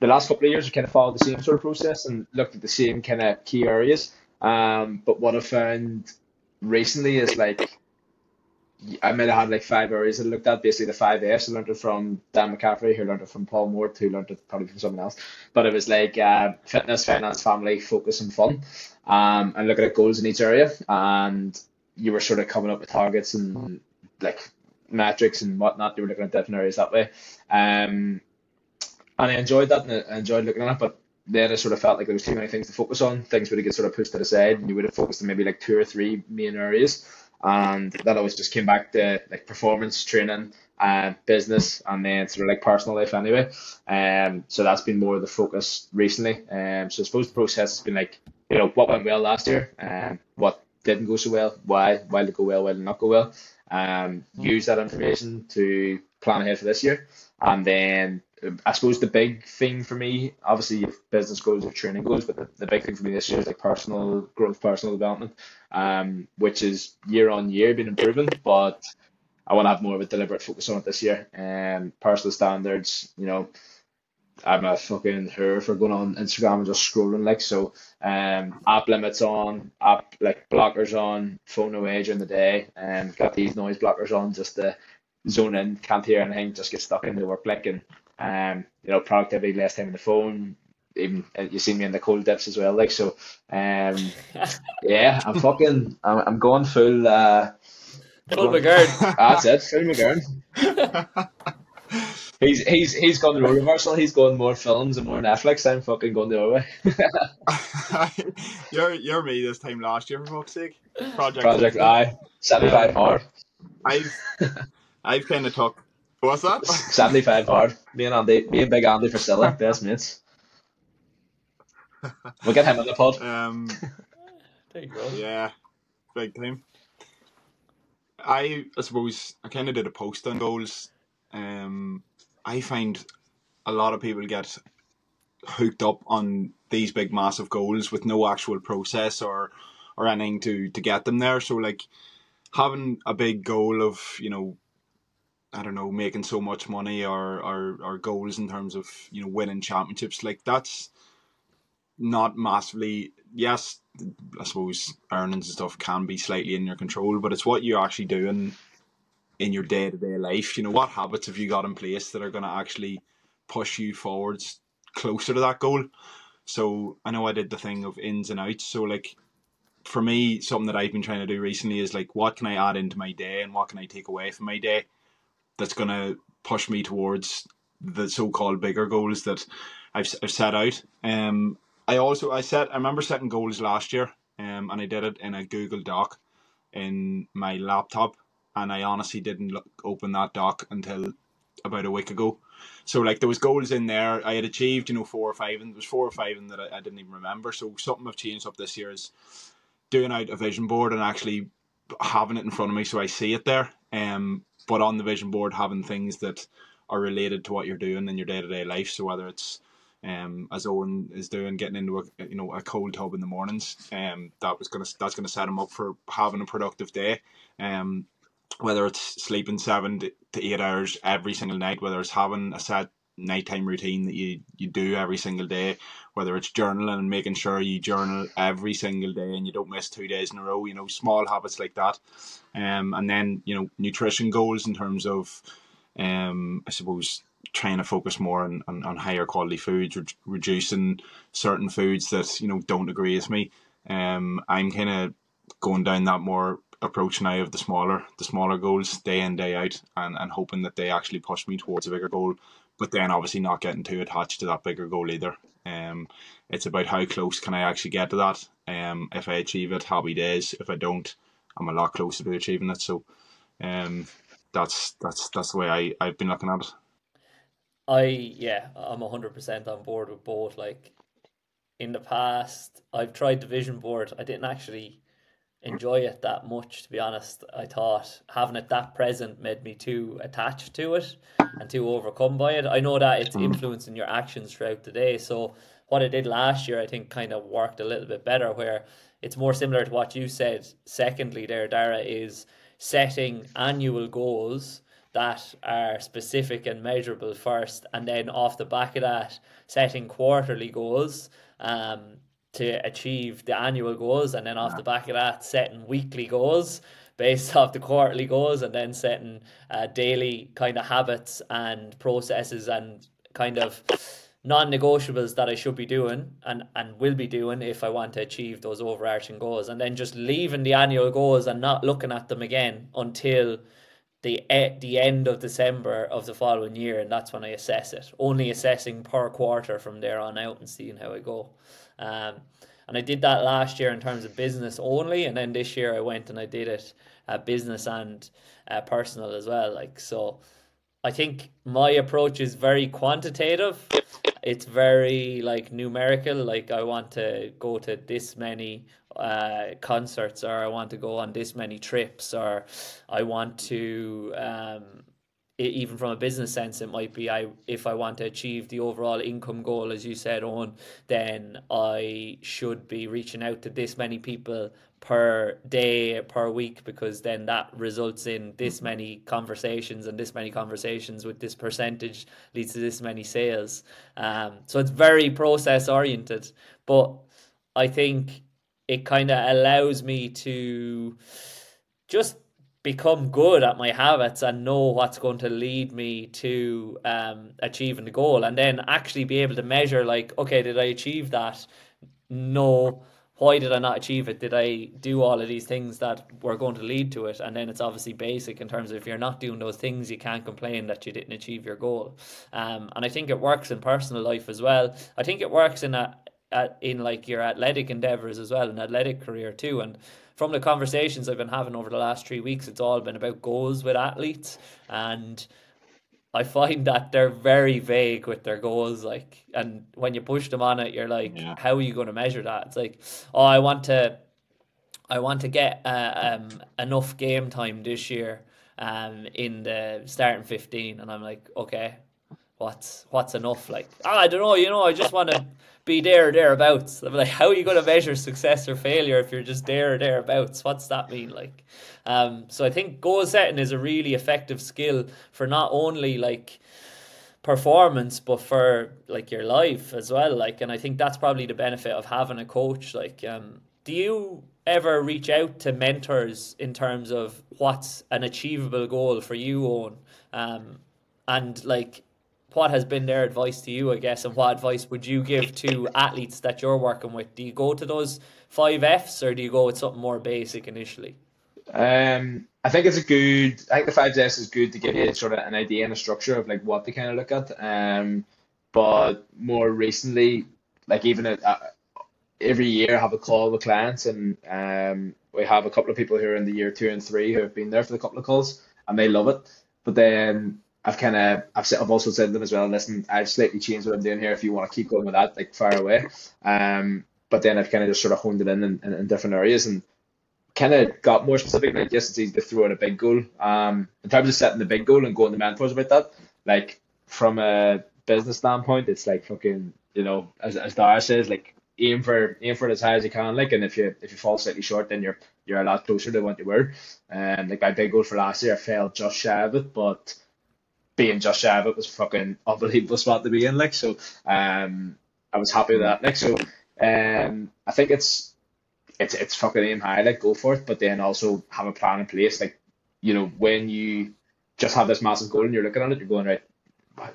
the last couple of years we kind of followed the same sort of process and looked at the same kind of key areas. Um, but what I found recently is like I might have had like five areas I looked at, basically the five F's. I learned it from Dan McCaffrey, who learned it from Paul Moore, who learned it probably from someone else. But it was like uh, fitness, finance, family, focus, and fun. Um, and looking at goals in each area. And you were sort of coming up with targets and like metrics and whatnot. You were looking at different areas that way. Um, and I enjoyed that and I enjoyed looking at it. But then I sort of felt like there was too many things to focus on. Things would have get sort of pushed to the side, and you would have focused on maybe like two or three main areas and that always just came back to like performance training and business and then sort of like personal life anyway um so that's been more of the focus recently um so I suppose the process has been like you know what went well last year and um, what didn't go so well why why did it go well why did it not go well um use that information to plan ahead for this year and then I suppose the big thing for me, obviously, if business goals or training goals, but the, the big thing for me this year is like personal growth, personal development, um, which is year on year been improving, but I want to have more of a deliberate focus on it this year. Um, personal standards, you know, I'm a fucking her for going on Instagram and just scrolling like so. Um, app limits on, app like blockers on, phone away during the day, and got these noise blockers on just to zone in, can't hear anything, just get stuck into work like and um, you know, productivity, less time on the phone. Even uh, you see me in the cold dips as well, like so. Um, yeah, I'm fucking, I'm, I'm going full. Uh, full McGurn. That's it, full McGurn. he's he's he's gone the role reversal. He's going more films and more Netflix. I'm fucking going the other way. you're you're me this time last year for fuck's sake. Project Project I seventy five hard. I've I've kind of took What's that? 75 hard. Me and Andy, me and Big Andy for Silla, best mates. We'll get him on the pod. Um, there you go. Yeah, big time. I, I suppose I kind of did a post on goals. Um, I find a lot of people get hooked up on these big massive goals with no actual process or or anything to to get them there. So like having a big goal of you know I don't know, making so much money or, or, or goals in terms of, you know, winning championships, like that's not massively, yes, I suppose earnings and stuff can be slightly in your control, but it's what you're actually doing in your day to day life. You know, what habits have you got in place that are going to actually push you forwards closer to that goal? So I know I did the thing of ins and outs. So, like, for me, something that I've been trying to do recently is like, what can I add into my day and what can I take away from my day? that's going to push me towards the so-called bigger goals that I've, I've set out. Um, I also I set I remember setting goals last year, um, and I did it in a Google Doc in my laptop, and I honestly didn't look, open that doc until about a week ago. So like there was goals in there. I had achieved, you know, four or five, and there was four or five in that I, I didn't even remember. So something I've changed up this year is doing out a vision board and actually having it in front of me so I see it there. Um, but on the vision board having things that are related to what you're doing in your day to day life. So whether it's um, as Owen is doing, getting into a you know a cold tub in the mornings, um, that was gonna that's gonna set him up for having a productive day. Um, whether it's sleeping seven to eight hours every single night, whether it's having a set nighttime routine that you, you do every single day, whether it's journaling and making sure you journal every single day and you don't miss two days in a row, you know, small habits like that. Um, and then, you know, nutrition goals in terms of, um, I suppose, trying to focus more on, on, on higher quality foods, re- reducing certain foods that you know don't agree with me. Um, I'm kind of going down that more approach now of the smaller the smaller goals day in day out and, and hoping that they actually push me towards a bigger goal. But then obviously not getting too attached to that bigger goal either. Um it's about how close can I actually get to that? Um if I achieve it happy days. If I don't I'm a lot closer to achieving it. So um that's that's that's the way I, I've been looking at it. I yeah, I'm hundred percent on board with both. Like in the past, I've tried the vision board. I didn't actually enjoy it that much, to be honest. I thought having it that present made me too attached to it and too overcome by it. I know that it's mm. influencing your actions throughout the day. So what I did last year, I think, kind of worked a little bit better. Where it's more similar to what you said. Secondly, there, Dara, is setting annual goals that are specific and measurable first, and then off the back of that, setting quarterly goals um, to achieve the annual goals, and then off the back of that, setting weekly goals based off the quarterly goals, and then setting uh, daily kind of habits and processes and kind of non-negotiables that I should be doing and, and will be doing if I want to achieve those overarching goals and then just leaving the annual goals and not looking at them again until the the end of December of the following year, and that's when I assess it. Only assessing per quarter from there on out and seeing how I go. Um, and I did that last year in terms of business only, and then this year I went and I did it uh, business and uh, personal as well. Like so, I think my approach is very quantitative. It's very like numerical. Like I want to go to this many uh, concerts or I want to go on this many trips or I want to um, even from a business sense it might be I if I want to achieve the overall income goal as you said on then I should be reaching out to this many people per day per week because then that results in this mm-hmm. many conversations and this many conversations with this percentage leads to this many sales um, so it's very process oriented but I think it kind of allows me to just become good at my habits and know what's going to lead me to um, achieving the goal. And then actually be able to measure like okay did i achieve that? No. Why did i not achieve it? Did i do all of these things that were going to lead to it? And then it's obviously basic in terms of if you're not doing those things you can't complain that you didn't achieve your goal. Um, and i think it works in personal life as well. I think it works in a at, in like your athletic endeavors as well, an athletic career too. And from the conversations I've been having over the last three weeks, it's all been about goals with athletes, and I find that they're very vague with their goals. Like, and when you push them on it, you're like, yeah. how are you going to measure that? It's like, oh, I want to, I want to get uh, um, enough game time this year um, in the starting 15. And I'm like, okay, what's what's enough? Like, oh, I don't know, you know, I just want to be there or thereabouts. I'm like, how are you going to measure success or failure if you're just there or thereabouts? What's that mean? Like, um, so I think goal setting is a really effective skill for not only like performance but for like your life as well. Like, and I think that's probably the benefit of having a coach. Like, um, do you ever reach out to mentors in terms of what's an achievable goal for you Owen? Um, and like what has been their advice to you, I guess, and what advice would you give to athletes that you're working with? Do you go to those five Fs or do you go with something more basic initially? Um, I think it's a good. I think the five Fs is good to give you sort of an idea and a structure of like what to kind of look at. Um, but more recently, like even at, uh, every year, I have a call with clients, and um, we have a couple of people who are in the year two and three who have been there for the couple of calls, and they love it. But then I've kind of I've I've also said to them as well. Listen, I've slightly changed what I'm doing here. If you want to keep going with that, like far away. Um, but then I've kind of just sort of honed it in in, in, in different areas and kind of got more specific. Like yes, it's easy to throw in a big goal. Um, in terms of setting the big goal and going to mentors about that, like from a business standpoint, it's like fucking you know as as Dara says, like aim for aim for it as high as you can. Like, and if you if you fall slightly short, then you're you're a lot closer to what you were. And um, like my big goal for last year, I fell just shy of it, but being Josh Abbott was fucking unbelievable spot to be in. Like so, um, I was happy with that. Like so, um, I think it's it's it's fucking aim high. Like go for it, but then also have a plan in place. Like you know when you just have this massive goal and you're looking at it, you're going right.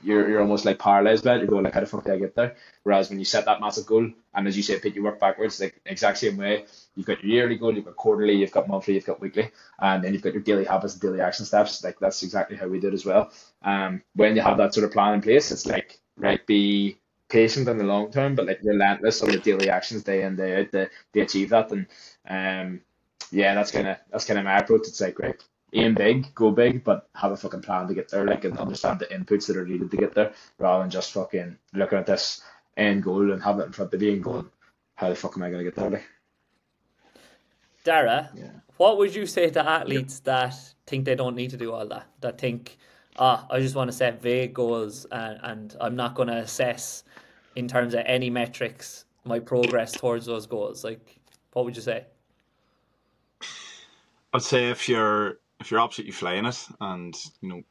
You're you're almost like paralyzed by it. You're going like, how the fuck did I get there? Whereas when you set that massive goal, and as you say, pick you work backwards, like exact same way. You've got your yearly goal, you've got quarterly, you've got monthly, you've got weekly, and then you've got your daily habits, daily action steps. Like that's exactly how we did as well. Um, when you have that sort of plan in place, it's like right, be patient in the long term, but like relentless on the daily actions day in day out to, to achieve that. And um, yeah, that's kind of that's kind of my approach. It's like right, aim big, go big, but have a fucking plan to get there, like and understand the inputs that are needed to get there, rather than just fucking looking at this end goal and have it in front of you and going, how the fuck am I gonna get there? Like, Dara, yeah. what would you say to athletes that think they don't need to do all that? That think, ah, I just want to set vague goals and, and I'm not going to assess in terms of any metrics my progress towards those goals. Like, what would you say? I'd say if you're if you're absolutely flying it and you know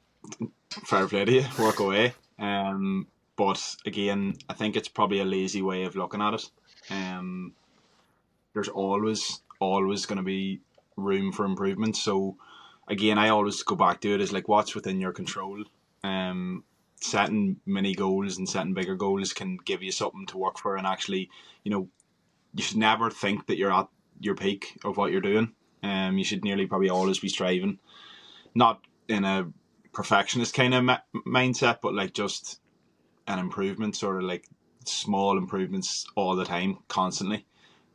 fair play to you, work away. Um, but again, I think it's probably a lazy way of looking at it. Um, there's always always going to be room for improvement. So again, I always go back to it as like what's within your control. Um, setting mini goals and setting bigger goals can give you something to work for, and actually, you know, you should never think that you're at your peak of what you're doing. Um, you should nearly probably always be striving, not in a perfectionist kind of mindset, but like just an improvement, sort of like small improvements all the time, constantly.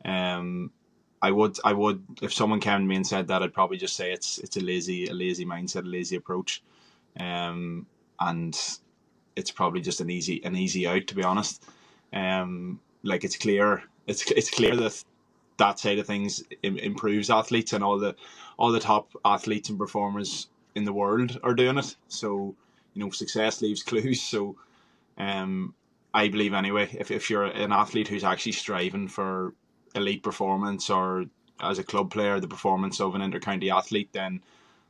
Um, I would, I would, if someone came to me and said that, I'd probably just say it's it's a lazy, a lazy mindset, a lazy approach, um, and it's probably just an easy, an easy out to be honest. Um, like it's clear, it's it's clear that that side of things improves athletes and all the all the top athletes and performers in the world are doing it. So you know, success leaves clues. So um, I believe anyway, if if you're an athlete who's actually striving for elite performance or as a club player the performance of an intercounty athlete, then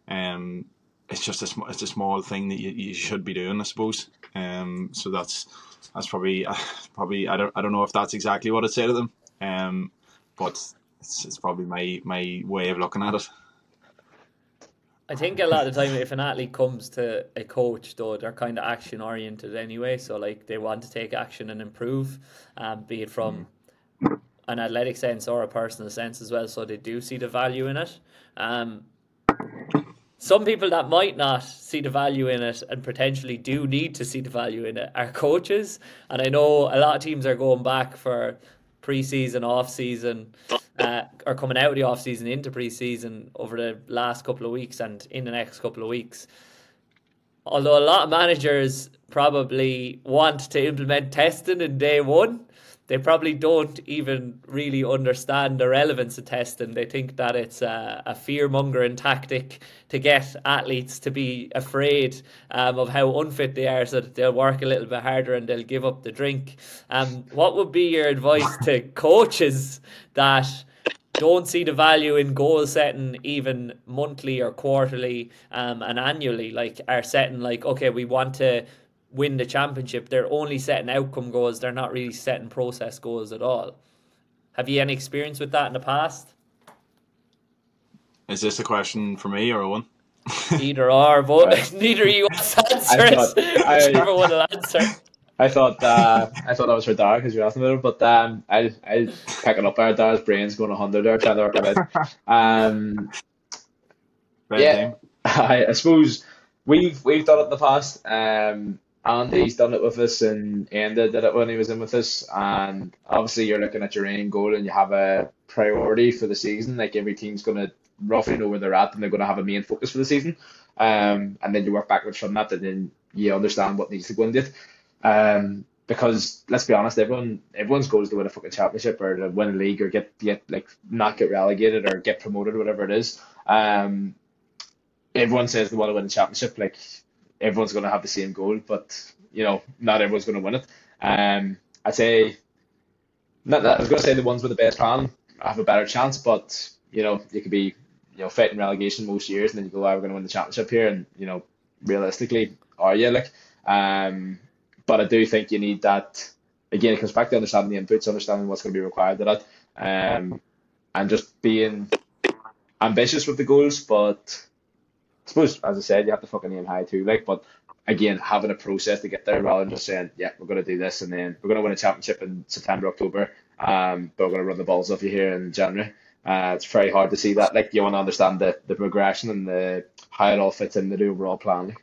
um, it's just a sm- it's a small thing that you, you should be doing, I suppose. Um, so that's that's probably uh, probably I don't I don't know if that's exactly what I'd say to them. Um, but it's, it's probably my my way of looking at it. I think a lot of the time, if an athlete comes to a coach, though, they're kind of action oriented anyway. So, like, they want to take action and improve, um, be it from an athletic sense or a personal sense as well. So, they do see the value in it. Um, some people that might not see the value in it and potentially do need to see the value in it are coaches. And I know a lot of teams are going back for pre-season, off-season, uh, or coming out of the off-season into pre-season over the last couple of weeks and in the next couple of weeks. Although a lot of managers probably want to implement testing in day one, they probably don't even really understand the relevance of testing. They think that it's a, a fear mongering tactic to get athletes to be afraid um, of how unfit they are so that they'll work a little bit harder and they'll give up the drink. Um, what would be your advice to coaches that don't see the value in goal setting even monthly or quarterly um, and annually like are setting like okay we want to win the championship, they're only setting outcome goals. They're not really setting process goals at all. Have you any experience with that in the past? Is this a question for me or Owen? Either or, but neither of you want to answer I thought, it. I, Whichever one will answer. I thought uh, I thought that was for Dara because you're asking about it, but um, I I picking up our Dara's brains going hundred there trying to work it out. Um, right yeah, I, I suppose we've we've done it in the past. Um, Andy's done it with us, and Enda did it when he was in with us. And obviously, you're looking at your end goal, and you have a priority for the season. Like every team's going to roughly know where they're at, and they're going to have a main focus for the season. Um, and then you work backwards from that, and then you understand what needs to go into it. Um, because let's be honest, everyone everyone's goal is to win a fucking championship or to win a league or get get like not get relegated or get promoted, whatever it is. Um, everyone says they want to win a championship. Like everyone's going to have the same goal, but you know, not everyone's going to win it. Um, I'd say, not that, I was going to say the ones with the best plan have a better chance, but you know, you could be, you know, fighting relegation most years, and then you go, oh, we're going to win the championship here, and you know, realistically, are you like? Um, but I do think you need that. Again, it comes back to understanding the inputs, understanding what's going to be required of that, um, and just being ambitious with the goals, but I suppose, as I said, you have to fucking aim high too. Like, but again having a process to get there rather than just saying, yeah, we're going to do this and then we're going to win a championship in September, October, um, but we're going to run the balls off you here in January. Uh, it's very hard to see that. Like you want to understand the, the progression and the how it all fits into the overall plan.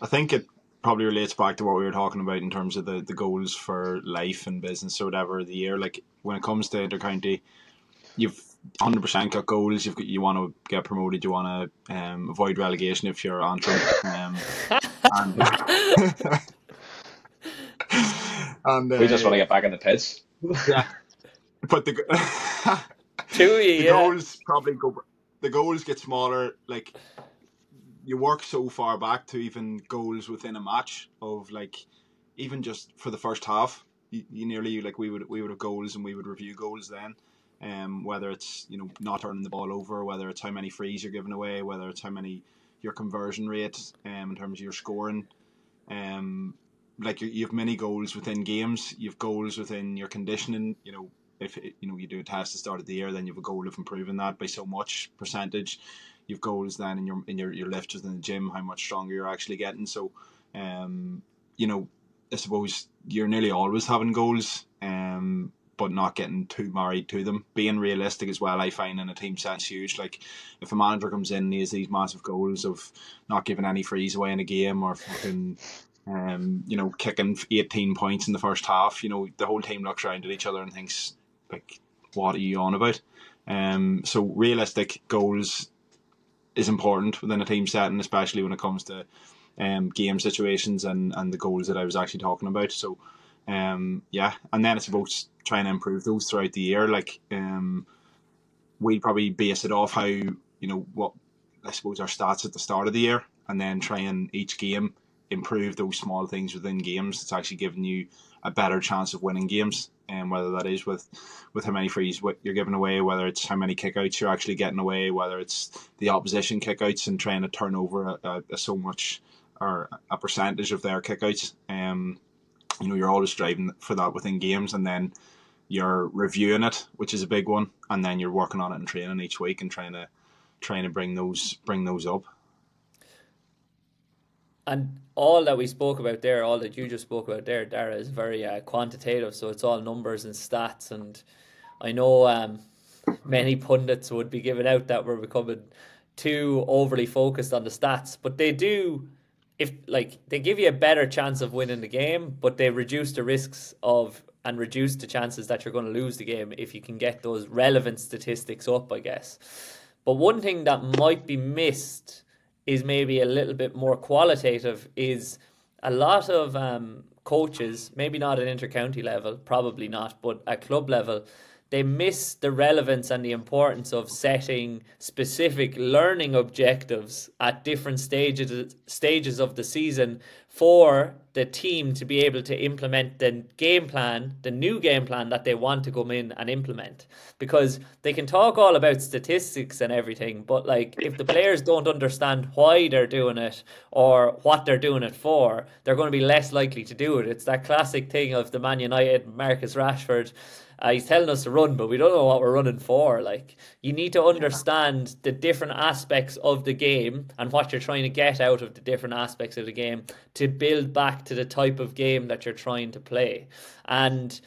I think it probably relates back to what we were talking about in terms of the, the goals for life and business or whatever the year. Like when it comes to intercounty, you've hundred percent got goals. You've got, you want to get promoted. You want to um, avoid relegation if you're Antrim. Um, and, and uh, we just want to get back in the pitch. yeah, but the Two, the yeah. goals probably go. The goals get smaller. Like you work so far back to even goals within a match of like even just for the first half. You, you nearly like we would we would have goals and we would review goals then. Um, whether it's you know not turning the ball over, whether it's how many frees you're giving away, whether it's how many your conversion rate um, in terms of your scoring. Um, like you, have many goals within games. You have goals within your conditioning. You know, if you know you do a test at the start of the year, then you have a goal of improving that by so much percentage. You've goals then in your in your your lifters in the gym, how much stronger you're actually getting. So, um, you know, I suppose you're nearly always having goals. Um, but not getting too married to them. Being realistic as well, I find in a team sense huge. Like if a manager comes in and he has these massive goals of not giving any frees away in a game or fucking um, you know, kicking eighteen points in the first half, you know, the whole team looks around at each other and thinks like, what are you on about? Um so realistic goals is important within a team setting, especially when it comes to um, game situations and, and the goals that I was actually talking about. So um, yeah, and then it's about trying to improve those throughout the year. Like um, we probably base it off how you know what I suppose our stats at the start of the year, and then try and each game improve those small things within games. It's actually giving you a better chance of winning games, and whether that is with with how many frees you're giving away, whether it's how many kickouts you're actually getting away, whether it's the opposition kickouts and trying to turn over a, a, a so much or a percentage of their kickouts. Um, you know you're always striving for that within games and then you're reviewing it which is a big one and then you're working on it and training each week and trying to trying to bring those bring those up. And all that we spoke about there all that you just spoke about there Dara is very uh, quantitative so it's all numbers and stats and I know um, many pundits would be giving out that we're becoming too overly focused on the stats but they do if like they give you a better chance of winning the game, but they reduce the risks of and reduce the chances that you're going to lose the game if you can get those relevant statistics up, I guess. But one thing that might be missed is maybe a little bit more qualitative is a lot of um, coaches, maybe not at intercounty level, probably not, but at club level, they miss the relevance and the importance of setting specific learning objectives at different stages stages of the season for the team to be able to implement the game plan, the new game plan that they want to come in and implement. Because they can talk all about statistics and everything, but like if the players don't understand why they're doing it or what they're doing it for, they're going to be less likely to do it. It's that classic thing of the Man United Marcus Rashford uh, he's telling us to run, but we don't know what we're running for. Like, you need to understand the different aspects of the game and what you're trying to get out of the different aspects of the game to build back to the type of game that you're trying to play. And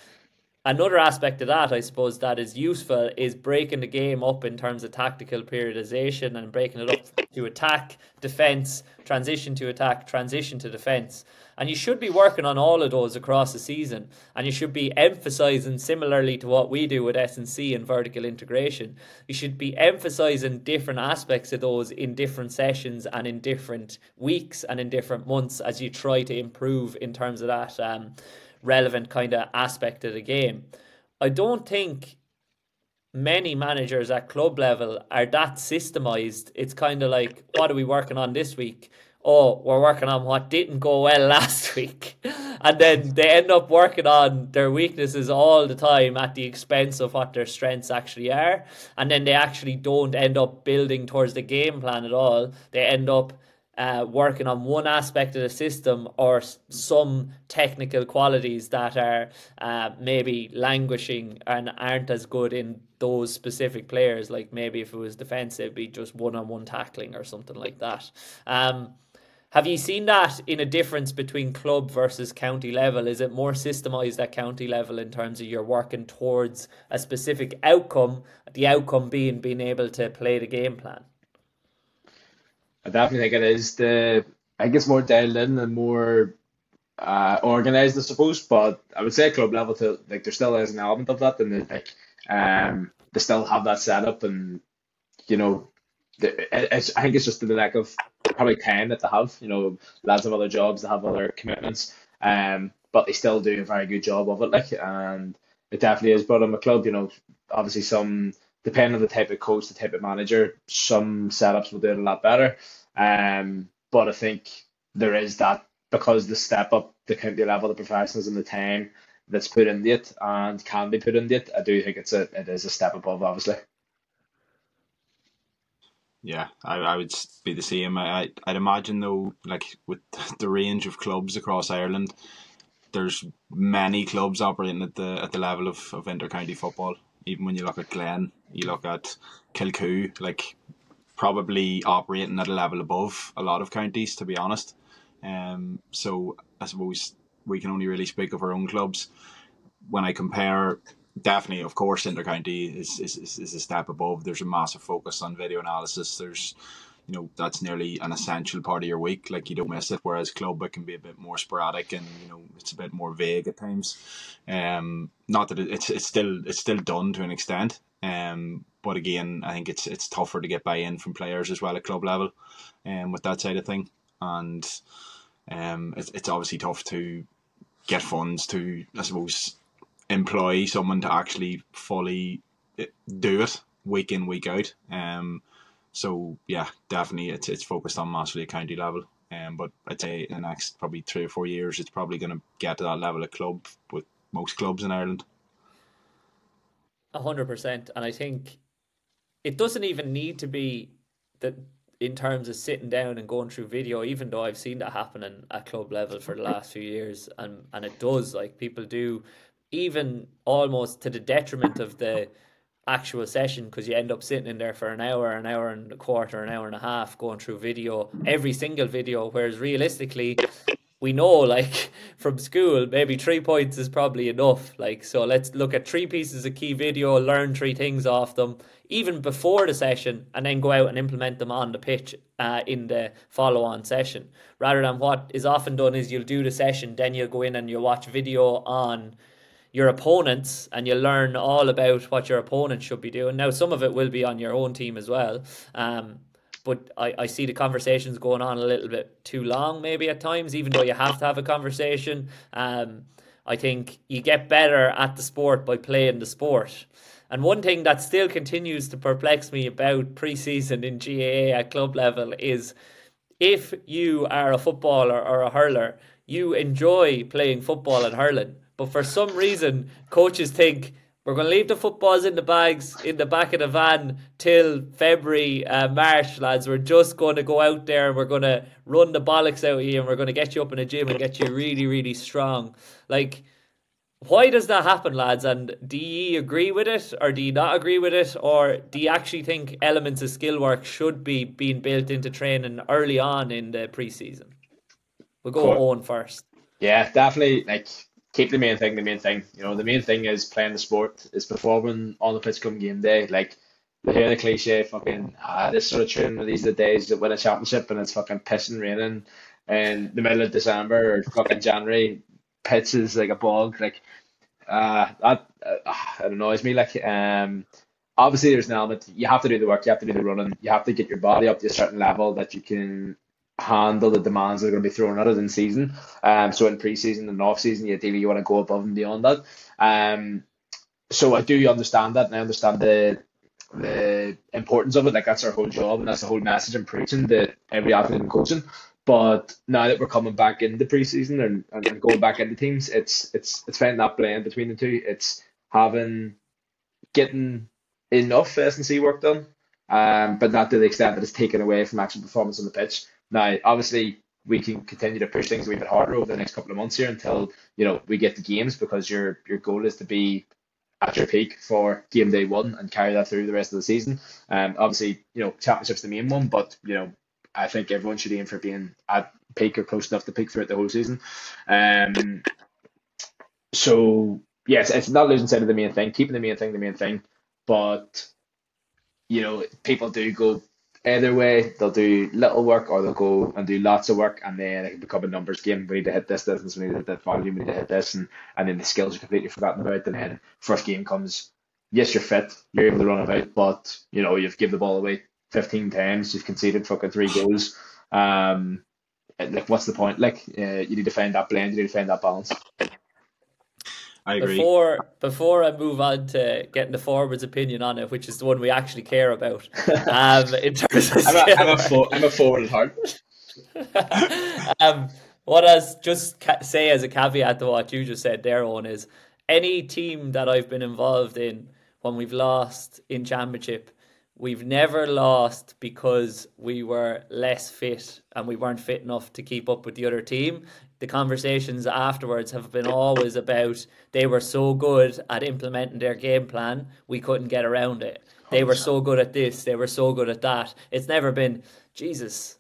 another aspect of that, I suppose, that is useful is breaking the game up in terms of tactical periodization and breaking it up to attack, defense, transition to attack, transition to defense. And you should be working on all of those across the season. And you should be emphasizing, similarly to what we do with S&C and vertical integration, you should be emphasizing different aspects of those in different sessions and in different weeks and in different months as you try to improve in terms of that um, relevant kind of aspect of the game. I don't think many managers at club level are that systemized. It's kind of like, what are we working on this week? oh, we're working on what didn't go well last week. And then they end up working on their weaknesses all the time at the expense of what their strengths actually are. And then they actually don't end up building towards the game plan at all. They end up uh, working on one aspect of the system or some technical qualities that are uh, maybe languishing and aren't as good in those specific players. Like maybe if it was defensive, be just one on one tackling or something like that. Um, Have you seen that in a difference between club versus county level? Is it more systemized at county level in terms of you're working towards a specific outcome, the outcome being being able to play the game plan? I definitely think it is the I think it's more dialed in and more uh, organized, I suppose. But I would say club level to like there still is an element of that, and like um they still have that setup, and you know, it's, I think it's just the lack of probably time that they have. You know, lads have other jobs, they have other commitments, um, but they still do a very good job of it. Like, and it definitely is. But on a club, you know, obviously some depending on the type of coach, the type of manager, some setups will do it a lot better. Um, but I think there is that because the step up the county level, the professionals and the time that's put into it and can be put into it, I do think it's a it is a step above, obviously. Yeah, I, I would be the same. I I'd imagine though, like with the range of clubs across Ireland, there's many clubs operating at the at the level of, of inter-county football. Even when you look at Glen, you look at Kilcoo, like probably operating at a level above a lot of counties, to be honest. Um, so I suppose we can only really speak of our own clubs. When I compare, definitely, of course, intercounty is, is, is a step above. There's a massive focus on video analysis. There's, you know, that's nearly an essential part of your week. Like you don't miss it. Whereas club, it can be a bit more sporadic and you know it's a bit more vague at times. Um, not that it's it's still it's still done to an extent. Um, but again, I think it's it's tougher to get buy in from players as well at club level, um, with that side of thing and um, it's, it's obviously tough to get funds to, I suppose, employ someone to actually fully eh, do it week in week out. Um, so yeah, definitely it's it's focused on massively county level. Um, but I'd say in the next probably three or four years, it's probably going to get to that level of club with most clubs in Ireland. A hundred percent, and I think it doesn't even need to be that in terms of sitting down and going through video, even though I've seen that happening at club level for the last few years, and and it does like people do, even almost to the detriment of the actual session because you end up sitting in there for an hour, an hour and a quarter, an hour and a half going through video, every single video. Whereas realistically, we know like from school maybe three points is probably enough like so let's look at three pieces of key video learn three things off them even before the session and then go out and implement them on the pitch uh, in the follow-on session rather than what is often done is you'll do the session then you'll go in and you'll watch video on your opponents and you'll learn all about what your opponent should be doing. Now some of it will be on your own team as well um, but I, I see the conversations going on a little bit too long maybe at times even though you have to have a conversation. Um, i think you get better at the sport by playing the sport. And one thing that still continues to perplex me about preseason in GAA at club level is if you are a footballer or a hurler, you enjoy playing football and hurling. But for some reason, coaches think we're going to leave the footballs in the bags in the back of the van till February, uh, March, lads. We're just going to go out there and we're going to run the bollocks out of you and we're going to get you up in a gym and get you really, really strong. Like, why does that happen, lads? And do you agree with it or do you not agree with it? Or do you actually think elements of skill work should be being built into training early on in the preseason? We'll go cool. on first. Yeah, definitely. Like keep the main thing the main thing. You know, the main thing is playing the sport, is performing on the pitch come game day. Like you hear the cliche fucking ah, this sort of training these are the days that win a championship and it's fucking pissing raining in the middle of December or fucking January. Pitch is like a bog. Like uh that uh, it annoys me. Like um obviously there's an element you have to do the work, you have to do the running, you have to get your body up to a certain level that you can handle the demands that are going to be thrown at it in season. Um, so in preseason and off season, you ideally you want to go above and beyond that. Um, so I do understand that, and I understand the the importance of it. Like that's our whole job, and that's the whole message I'm preaching to every athlete and coaching. But now that we're coming back into preseason and, and going back into teams, it's it's it's finding that blend between the two. It's having getting enough S and C work done, um, but not to the extent that it's taken away from actual performance on the pitch. Now, obviously, we can continue to push things a wee bit harder over the next couple of months here until you know we get the games because your your goal is to be at your peak for game day one and carry that through the rest of the season. Um, obviously, you know, championship's the main one, but you know, I think everyone should aim for being at peak or close enough to peak throughout the whole season. Um, so yes, it's not losing sight of the main thing, keeping the main thing the main thing. But you know, people do go either way. They'll do little work or they'll go and do lots of work, and then it can become a numbers game. We need to hit this distance, we need to hit that volume, we need to hit this, and and then the skills are completely forgotten about. And then first game comes, yes, you're fit, you're able to run about, but you know you've given the ball away 15 times, you've conceded fucking three goals. Um, like what's the point? Like uh, you need to find that blend, you need to find that balance. I agree. Before before I move on to getting the forwards' opinion on it, which is the one we actually care about, um, in terms of I'm a, I'm a, for, I'm a forward at heart. um, what I just ca- say as a caveat to what you just said there, Owen, is any team that I've been involved in when we've lost in championship, we've never lost because we were less fit and we weren't fit enough to keep up with the other team the conversations afterwards have been always about they were so good at implementing their game plan, we couldn't get around it. They oh, were so good at this, they were so good at that. It's never been, Jesus,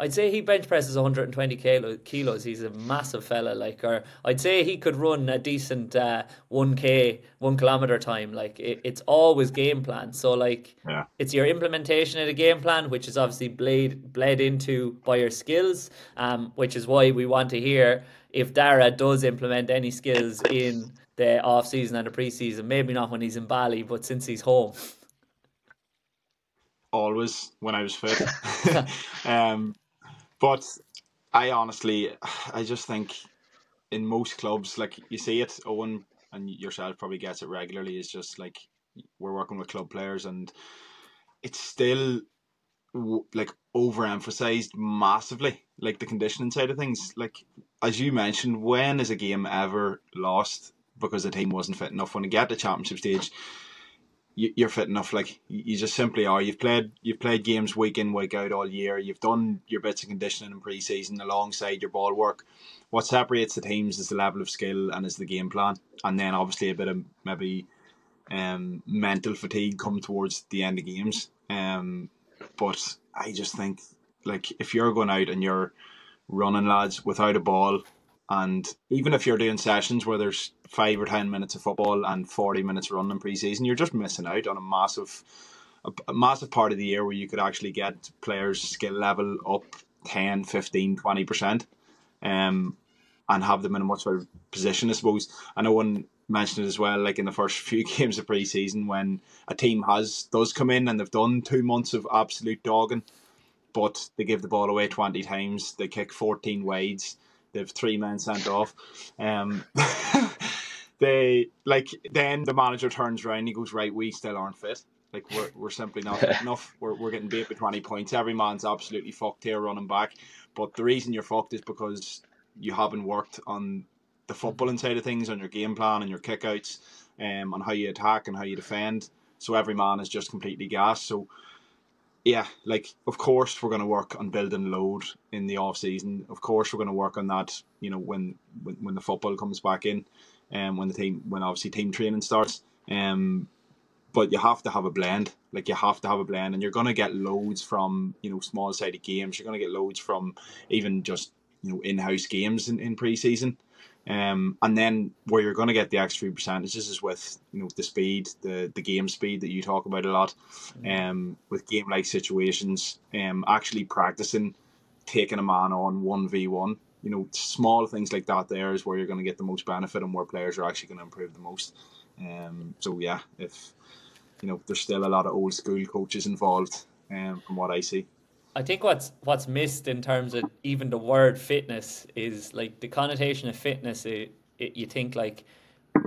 I'd say he bench presses 120 kilo, kilos. He's a massive fella. Like, or I'd say he could run a decent uh, 1k, one kilometer time. Like, it, it's always game plan. So, like, yeah. it's your implementation of the game plan, which is obviously blade bled into by your skills. Um, which is why we want to hear if Dara does implement any skills in the off season and the preseason. Maybe not when he's in Bali, but since he's home. Always when I was fit. um, but I honestly, I just think in most clubs, like you see it, Owen and yourself probably gets it regularly. Is just like we're working with club players, and it's still like overemphasized massively. Like the conditioning side of things, like as you mentioned, when is a game ever lost because the team wasn't fit enough? When you get to championship stage, you're fit enough. Like you just simply are. You've played you've played games week in week out all year. You've done your bits of conditioning in pre-season alongside your ball work. What separates the teams is the level of skill and is the game plan, and then obviously a bit of maybe um, mental fatigue come towards the end of games. Um, but I just think like if you're going out and you're running lads without a ball and even if you're doing sessions where there's five or ten minutes of football and 40 minutes running pre-season, you're just missing out on a massive, a, a massive part of the year where you could actually get players' skill level up 10, 15, 20%, um, and have them in a much better position, I suppose. I know Owen mentioned it as well, like in the first few games of pre-season when a team has does come in and they've done two months of absolute dogging, but they give the ball away 20 times, they kick 14 wides, they've three men sent off. Um, they like then the manager turns around, and he goes, Right, we still aren't fit. Like we're, we're simply not fit enough. We're, we're getting beat by twenty points. Every man's absolutely fucked here running back. But the reason you're fucked is because you haven't worked on the footballing side of things, on your game plan and your kickouts, um, on how you attack and how you defend. So every man is just completely gassed. So yeah, like of course we're going to work on building load in the off season. Of course we're going to work on that. You know when when, when the football comes back in, and um, when the team when obviously team training starts. Um, but you have to have a blend. Like you have to have a blend, and you're going to get loads from you know small sided games. You're going to get loads from even just you know in house games in in preseason. Um, and then where you're going to get the extra percentages is with you know the speed, the the game speed that you talk about a lot, um, with game like situations, um, actually practicing taking a man on one v one. You know, small things like that. There is where you're going to get the most benefit and where players are actually going to improve the most. Um, so yeah, if you know, there's still a lot of old school coaches involved, um, from what I see. I think what's what's missed in terms of even the word fitness is like the connotation of fitness. It, it, you think like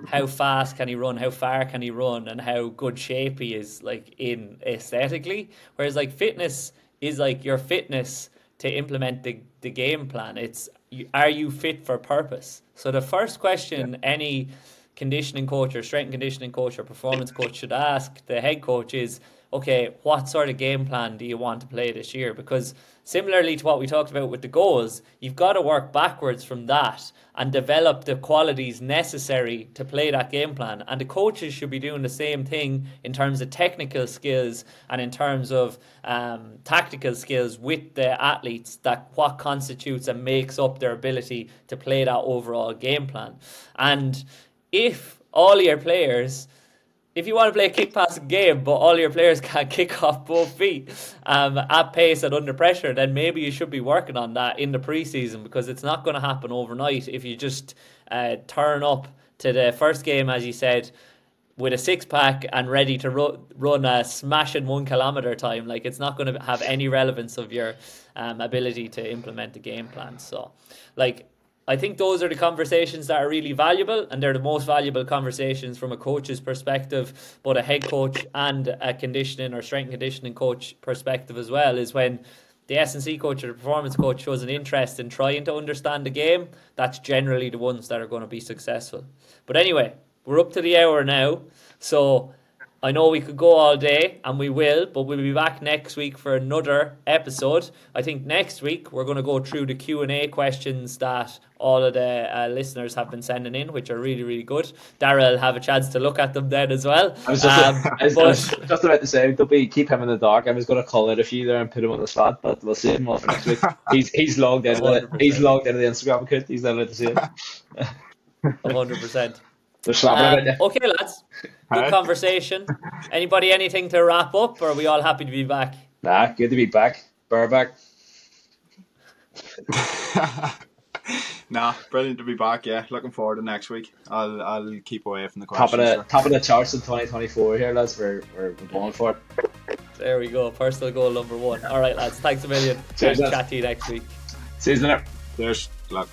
how fast can he run, how far can he run, and how good shape he is like in aesthetically. Whereas like fitness is like your fitness to implement the, the game plan. It's are you fit for purpose? So the first question yeah. any conditioning coach or strength and conditioning coach or performance coach should ask the head coach is okay, what sort of game plan do you want to play this year? Because similarly to what we talked about with the goals, you've got to work backwards from that and develop the qualities necessary to play that game plan. And the coaches should be doing the same thing in terms of technical skills and in terms of um, tactical skills with the athletes that what constitutes and makes up their ability to play that overall game plan. And if all your players if you want to play a kick pass game, but all your players can't kick off both feet um, at pace and under pressure, then maybe you should be working on that in the preseason because it's not going to happen overnight if you just uh, turn up to the first game, as you said, with a six pack and ready to ru- run a smashing one kilometer time. Like it's not going to have any relevance of your um, ability to implement the game plan. So, like I think those are the conversations that are really valuable, and they're the most valuable conversations from a coach's perspective, but a head coach and a conditioning or strength conditioning coach perspective as well. Is when the S and C coach or the performance coach shows an interest in trying to understand the game. That's generally the ones that are going to be successful. But anyway, we're up to the hour now, so I know we could go all day, and we will, but we'll be back next week for another episode. I think next week we're going to go through the Q and A questions that all of the uh, listeners have been sending in, which are really, really good. Daryl will have a chance to look at them then as well. I was just, um, I was, but... I was just about to say, don't be keep him in the dark. I was going to call it a few there and put him on the spot, but we'll see him all for next week. He's he's logged in. He's logged into the Instagram account. He's not allowed to see it. hundred percent. Um, okay, lads. Good conversation. Anybody anything to wrap up, or are we all happy to be back? Nah, good to be back. Burr back. nah, brilliant to be back. Yeah, looking forward to next week. I'll I'll keep away from the questions. Top of the top of the charts in 2024 here, lads. We're we're going for it. There we go. Personal goal number one. All right, lads. Thanks a million. Cheers. Chat to you next week. See you later. Cheers. Luck.